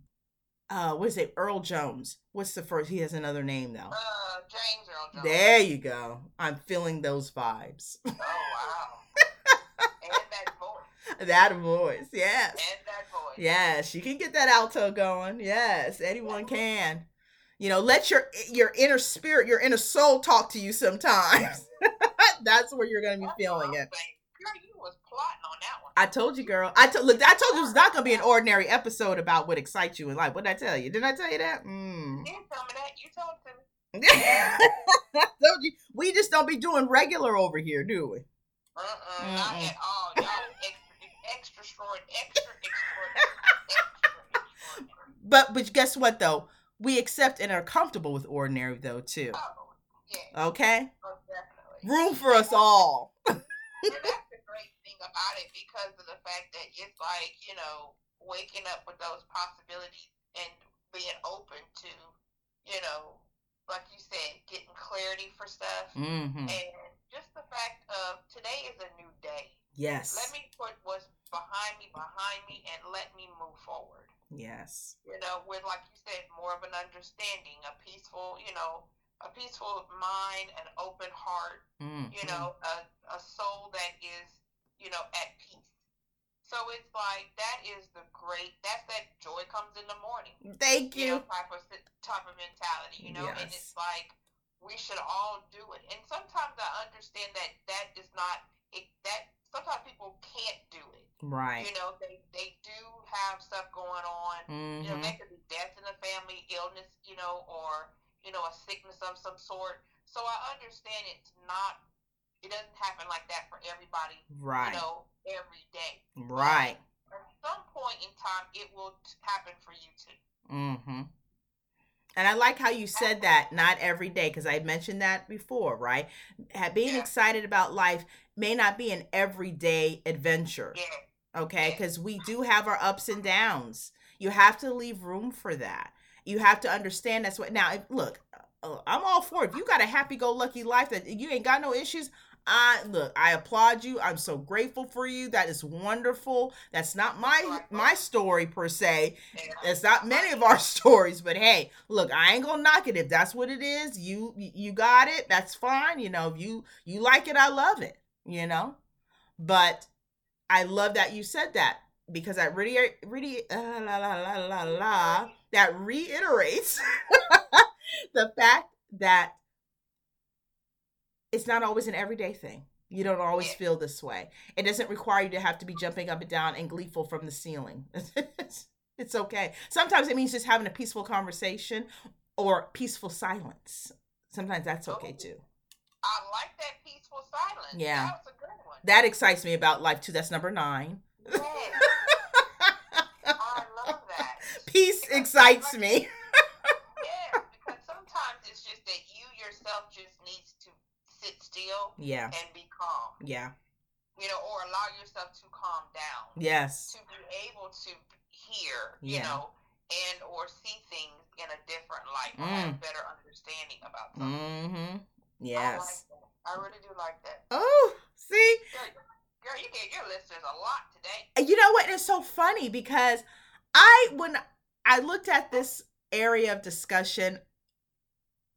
uh what is it, Earl Jones. What's the first he has another name though. Uh James Earl Jones. There you go. I'm feeling those vibes. Oh wow. and that voice. That voice, yes. And that voice. Yes, you can get that alto going. Yes, anyone can. You know, let your your inner spirit, your inner soul talk to you sometimes. That's where you're gonna be feeling it was plotting on that one. I told you, girl. I told look. I told you it's not gonna be an ordinary episode about what excites you in life. What did I tell you? Didn't I tell you that? Mm. You didn't tell me that. You told me. You. We just don't be doing regular over here, do we? Uh-uh, not at all. Y'all extra, extra, extra, extra, But but guess what though? We accept and are comfortable with ordinary though too. Oh, yeah. Okay. Oh, definitely. Room for us all about it because of the fact that it's like, you know, waking up with those possibilities and being open to, you know, like you said, getting clarity for stuff. Mm-hmm. And just the fact of today is a new day. Yes. Let me put what's behind me behind me and let me move forward. Yes. You know, with like you said, more of an understanding, a peaceful, you know, a peaceful mind, an open heart, mm-hmm. you know, a, a soul that is you know, at peace. So it's like that is the great. That's that joy comes in the morning. Thank you. you know, type of type of mentality, you know, yes. and it's like we should all do it. And sometimes I understand that that is not it, that. Sometimes people can't do it. Right. You know, they they do have stuff going on. Mm-hmm. You know, there mm-hmm. could be death in the family, illness, you know, or you know, a sickness of some sort. So I understand it's not. It doesn't happen like that for everybody. Right. You know, every day. Right. But at some point in time, it will happen for you too. Mm-hmm. And I like how you said that not every day because I mentioned that before, right? Being yeah. excited about life may not be an everyday adventure. Yeah. Okay, because we do have our ups and downs. You have to leave room for that. You have to understand that's what. Now, look, uh, I'm all for it. If you got a happy-go-lucky life that you ain't got no issues, I look, I applaud you. I'm so grateful for you. That is wonderful. That's not my my story per se. It's not many of our stories, but hey, look, I ain't gonna knock it. If that's what it is, you you got it. That's fine. You know, if you you like it, I love it. You know, but I love that you said that because that really really uh, la, la, la, la, la, that reiterates the fact that it's not always an everyday thing. You don't always feel this way. It doesn't require you to have to be jumping up and down and gleeful from the ceiling. it's okay. Sometimes it means just having a peaceful conversation or peaceful silence. Sometimes that's okay oh, too. I like that peaceful silence. Yeah. That was a good one. That excites me about life too. That's number nine. Yes. I love that. Peace because excites me. Still yeah. and be calm. Yeah. You know or allow yourself to calm down. Yes. To be able to hear you yeah. know and or see things in a different light mm. or have better understanding about something. Mm-hmm. yes I, like I really do like that. Oh see? Girl, you gave your listeners a lot today. You know what? It's so funny because i when i looked at this area of discussion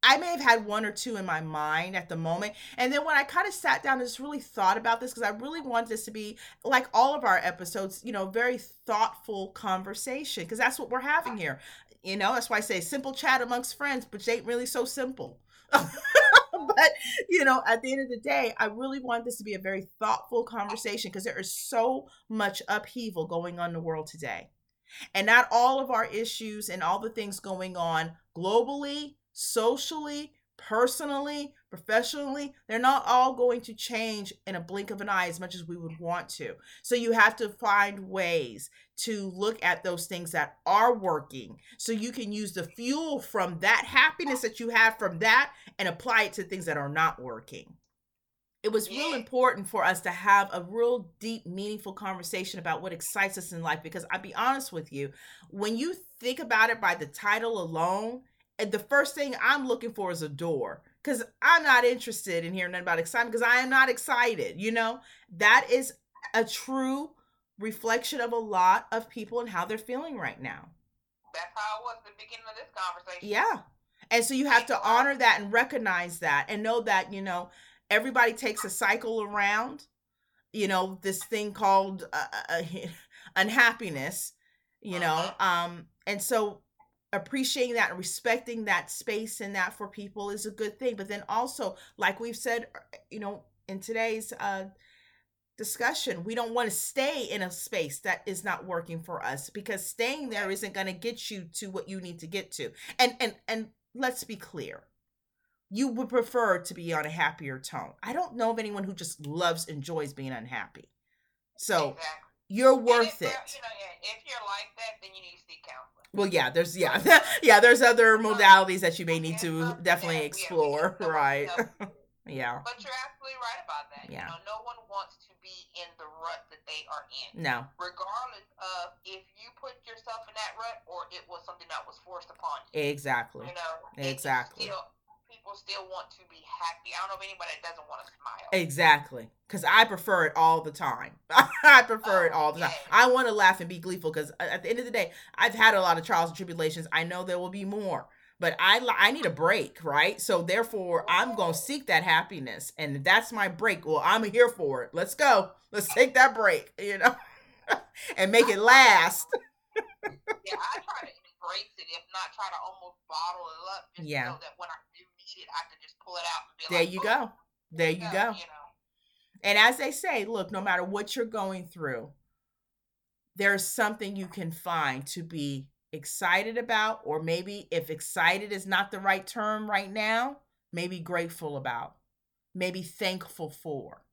I may have had one or two in my mind at the moment. And then when I kind of sat down and just really thought about this, because I really want this to be like all of our episodes, you know, very thoughtful conversation, because that's what we're having here. You know, that's why I say simple chat amongst friends, but ain't really so simple. but you know at the end of the day i really want this to be a very thoughtful conversation because there is so much upheaval going on in the world today and not all of our issues and all the things going on globally socially, personally, professionally, they're not all going to change in a blink of an eye as much as we would want to. So you have to find ways to look at those things that are working so you can use the fuel from that happiness that you have from that and apply it to things that are not working. It was real important for us to have a real deep, meaningful conversation about what excites us in life because I'll be honest with you, when you think about it by the title alone, and the first thing I'm looking for is a door because I'm not interested in hearing about excitement because I am not excited. You know, that is a true reflection of a lot of people and how they're feeling right now. That's how it was the beginning of this conversation. Yeah. And so you have to honor that and recognize that and know that, you know, everybody takes a cycle around, you know, this thing called uh, uh, unhappiness, you know. Uh-huh. Um and so appreciating that and respecting that space and that for people is a good thing. But then also like we've said uh, you know in today's uh discussion we don't want to stay in a space that is not working for us because staying there isn't going to get you to what you need to get to. And and and let's be clear you would prefer to be on a happier tone. I don't know of anyone who just loves enjoys being unhappy. So exactly. You're worth it you know, if you're like that then you need to seek counseling well, yeah, there's yeah, yeah, there's other modalities that you may need to definitely explore, right? yeah. But you're absolutely right about that. Yeah. You know, no one wants to be in the rut that they are in. No. Regardless of if you put yourself in that rut or it was something that was forced upon you. Exactly. You know. Exactly. People still want to be happy. I don't know if anybody that doesn't want to smile. Exactly. Because I prefer it all the time. I prefer oh, it all the time. I want to laugh and be gleeful because at the end of the day, I've had a lot of trials and tribulations. I know there will be more. But I I need a break, right? So therefore, I'm gonna seek that happiness, and that's my break. Well, I'm here for it. Let's go. Let's take that break, you know, and make it last. yeah, I try to embrace it, if not try to almost bottle it up, just yeah. so that when I do need it, I can just pull it out and be there like, you go. There you go. go. You know? And as they say, look, no matter what you're going through, there's something you can find to be excited about, or maybe if excited is not the right term right now, maybe grateful about, maybe thankful for.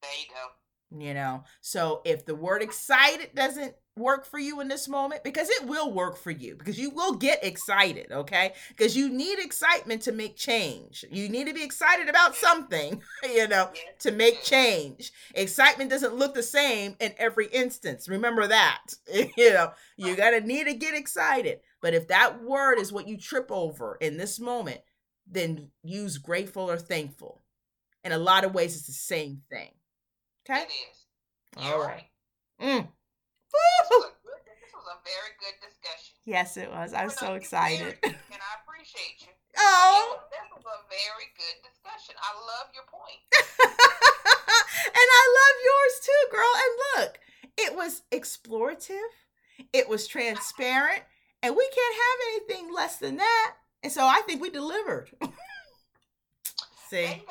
There you go. You know, so if the word excited doesn't work for you in this moment? Because it will work for you because you will get excited okay? Because you need excitement to make change. You need to be excited about something you know to make change. Excitement doesn't look the same in every instance. Remember that you know? You gotta need to get excited. But if that word is what you trip over in this moment then use grateful or thankful. In a lot of ways it's the same thing. Okay? It is. All right. right. Mm. This was, good, this was a very good discussion. Yes, it was. I'm so excited. and I appreciate you. Oh. This was a very good discussion. I love your point. and I love yours too, girl. And look, it was explorative, it was transparent, and we can't have anything less than that. And so I think we delivered. See,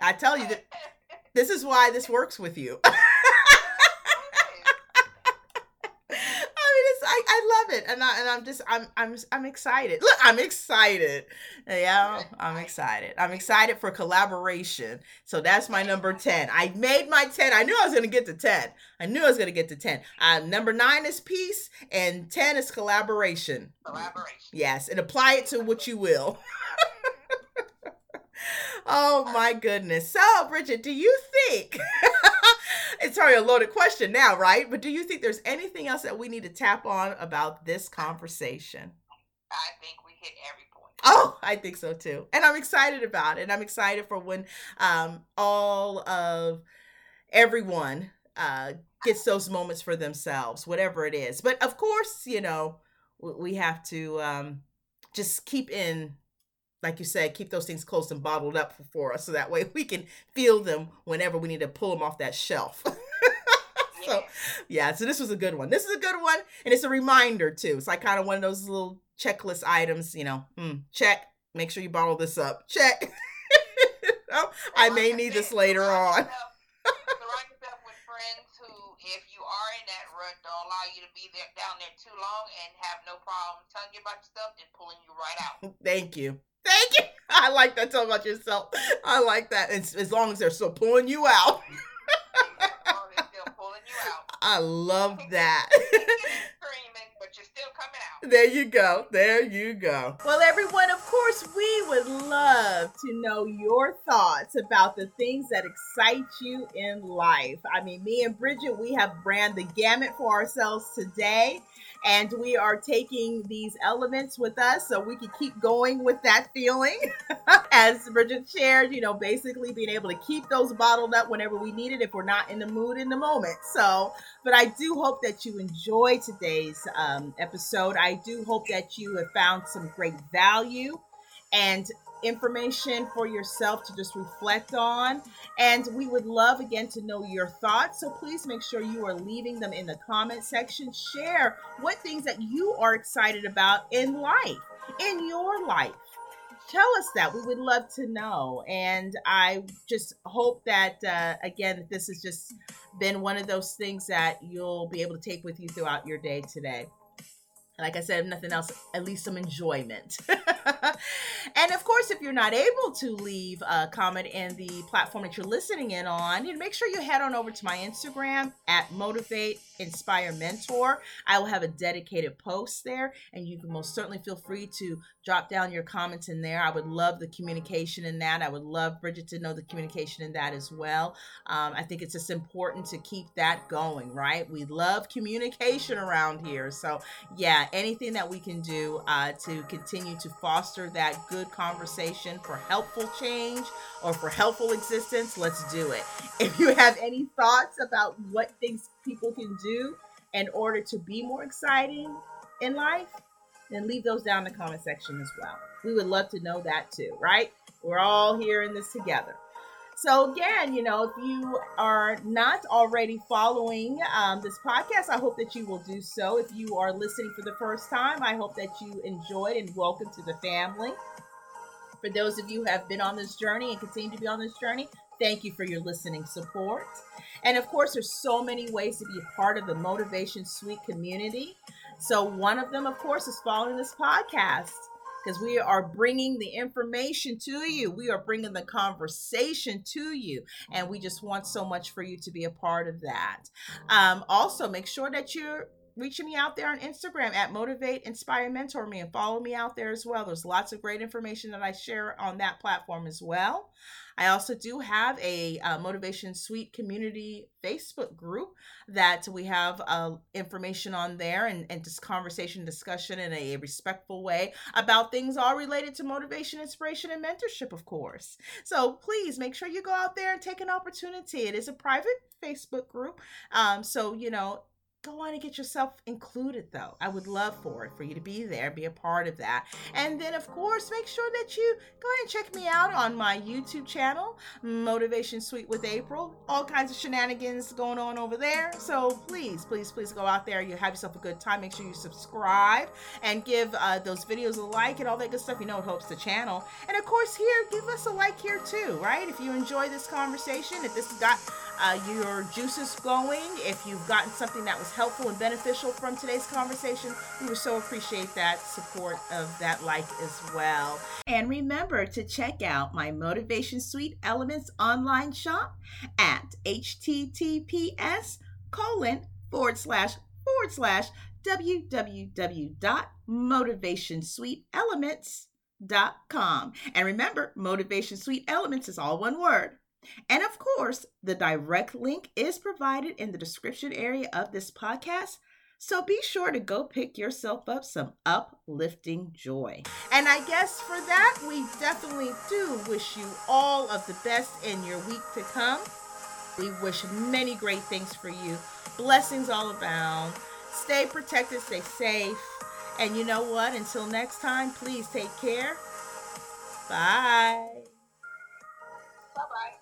I tell you that this is why this works with you. I love it, and I and I'm just I'm I'm I'm excited. Look, I'm excited. Yeah, I'm excited. I'm excited for collaboration. So that's my number ten. I made my ten. I knew I was gonna get to ten. I knew I was gonna get to ten. Uh, number nine is peace, and ten is collaboration. Collaboration. Yes, and apply it to what you will. oh my goodness. So, Bridget, do you think? it's probably a loaded question now, right? But do you think there's anything else that we need to tap on about this conversation? I think we hit every point. Oh, I think so too. And I'm excited about it. And I'm excited for when um, all of everyone uh, gets those moments for themselves, whatever it is. But of course, you know, we have to um, just keep in like you said, keep those things close and bottled up for us so that way we can feel them whenever we need to pull them off that shelf. so, yeah, so this was a good one. This is a good one, and it's a reminder too. It's like kind of one of those little checklist items, you know, mm, check, make sure you bottle this up, check. oh, I may need this later on. if you are in that rut, don't allow you to be there down there too long and have no problem telling you about your stuff and pulling you right out. Thank you. Thank you. I like that. Talk about yourself. I like that. It's, as long as they're still pulling you out. I love that. There you go. There you go. Well, everyone, of course, we would love to know your thoughts about the things that excite you in life. I mean, me and Bridget, we have ran the gamut for ourselves today and we are taking these elements with us so we can keep going with that feeling. As Bridget shared, you know, basically being able to keep those bottled up whenever we need it if we're not in the mood in the moment. So, but I do hope that you enjoy today's uh, um, episode. I do hope that you have found some great value and information for yourself to just reflect on. And we would love again to know your thoughts. So please make sure you are leaving them in the comment section. Share what things that you are excited about in life, in your life. Tell us that. We would love to know. And I just hope that, uh, again, this has just been one of those things that you'll be able to take with you throughout your day today like I said, if nothing else, at least some enjoyment. and of course, if you're not able to leave a comment in the platform that you're listening in on, you make sure you head on over to my Instagram at Motivate Inspire Mentor. I will have a dedicated post there, and you can most certainly feel free to drop down your comments in there. I would love the communication in that. I would love Bridget to know the communication in that as well. Um, I think it's just important to keep that going, right? We love communication around here. So, yeah, anything that we can do uh, to continue to foster that good conversation for helpful change or for helpful existence, let's do it. If you have any thoughts about what things people can do in order to be more exciting in life, then leave those down in the comment section as well. We would love to know that too, right? We're all here in this together. So, again, you know, if you are not already following um, this podcast, I hope that you will do so. If you are listening for the first time, I hope that you enjoyed and welcome to the family. For those of you who have been on this journey and continue to be on this journey, Thank you for your listening support. And of course, there's so many ways to be a part of the Motivation Suite community. So, one of them, of course, is following this podcast because we are bringing the information to you. We are bringing the conversation to you. And we just want so much for you to be a part of that. Um, also, make sure that you're reaching me out there on Instagram at Motivate, Inspire, Mentor Me, and follow me out there as well. There's lots of great information that I share on that platform as well. I also do have a uh, Motivation Suite community Facebook group that we have uh, information on there and, and just conversation, discussion in a respectful way about things all related to motivation, inspiration, and mentorship, of course. So please make sure you go out there and take an opportunity. It is a private Facebook group. Um, so, you know, go on and get yourself included though. I would love for it for you to be there be a part of that. And then of course make sure that you go ahead and check me out on my youtube channel motivation suite with april. All kinds of shenanigans going on over there. So please please please go out there. You have yourself a good time. Make sure you subscribe and give uh, those videos a like and all that good stuff. You know it helps the channel. And of course here give us a like here too right? If you enjoy this conversation if this got uh, your juices going if you've gotten something that was helpful and beneficial from today's conversation, we would so appreciate that support of that like as well. And remember to check out my Motivation Suite Elements online shop at https colon forward slash forward slash www.motivationsuiteelements.com. And remember, Motivation Suite Elements is all one word. And of course, the direct link is provided in the description area of this podcast. So be sure to go pick yourself up some uplifting joy. And I guess for that, we definitely do wish you all of the best in your week to come. We wish many great things for you. Blessings all abound. Stay protected, stay safe. And you know what? Until next time, please take care. Bye. Bye bye.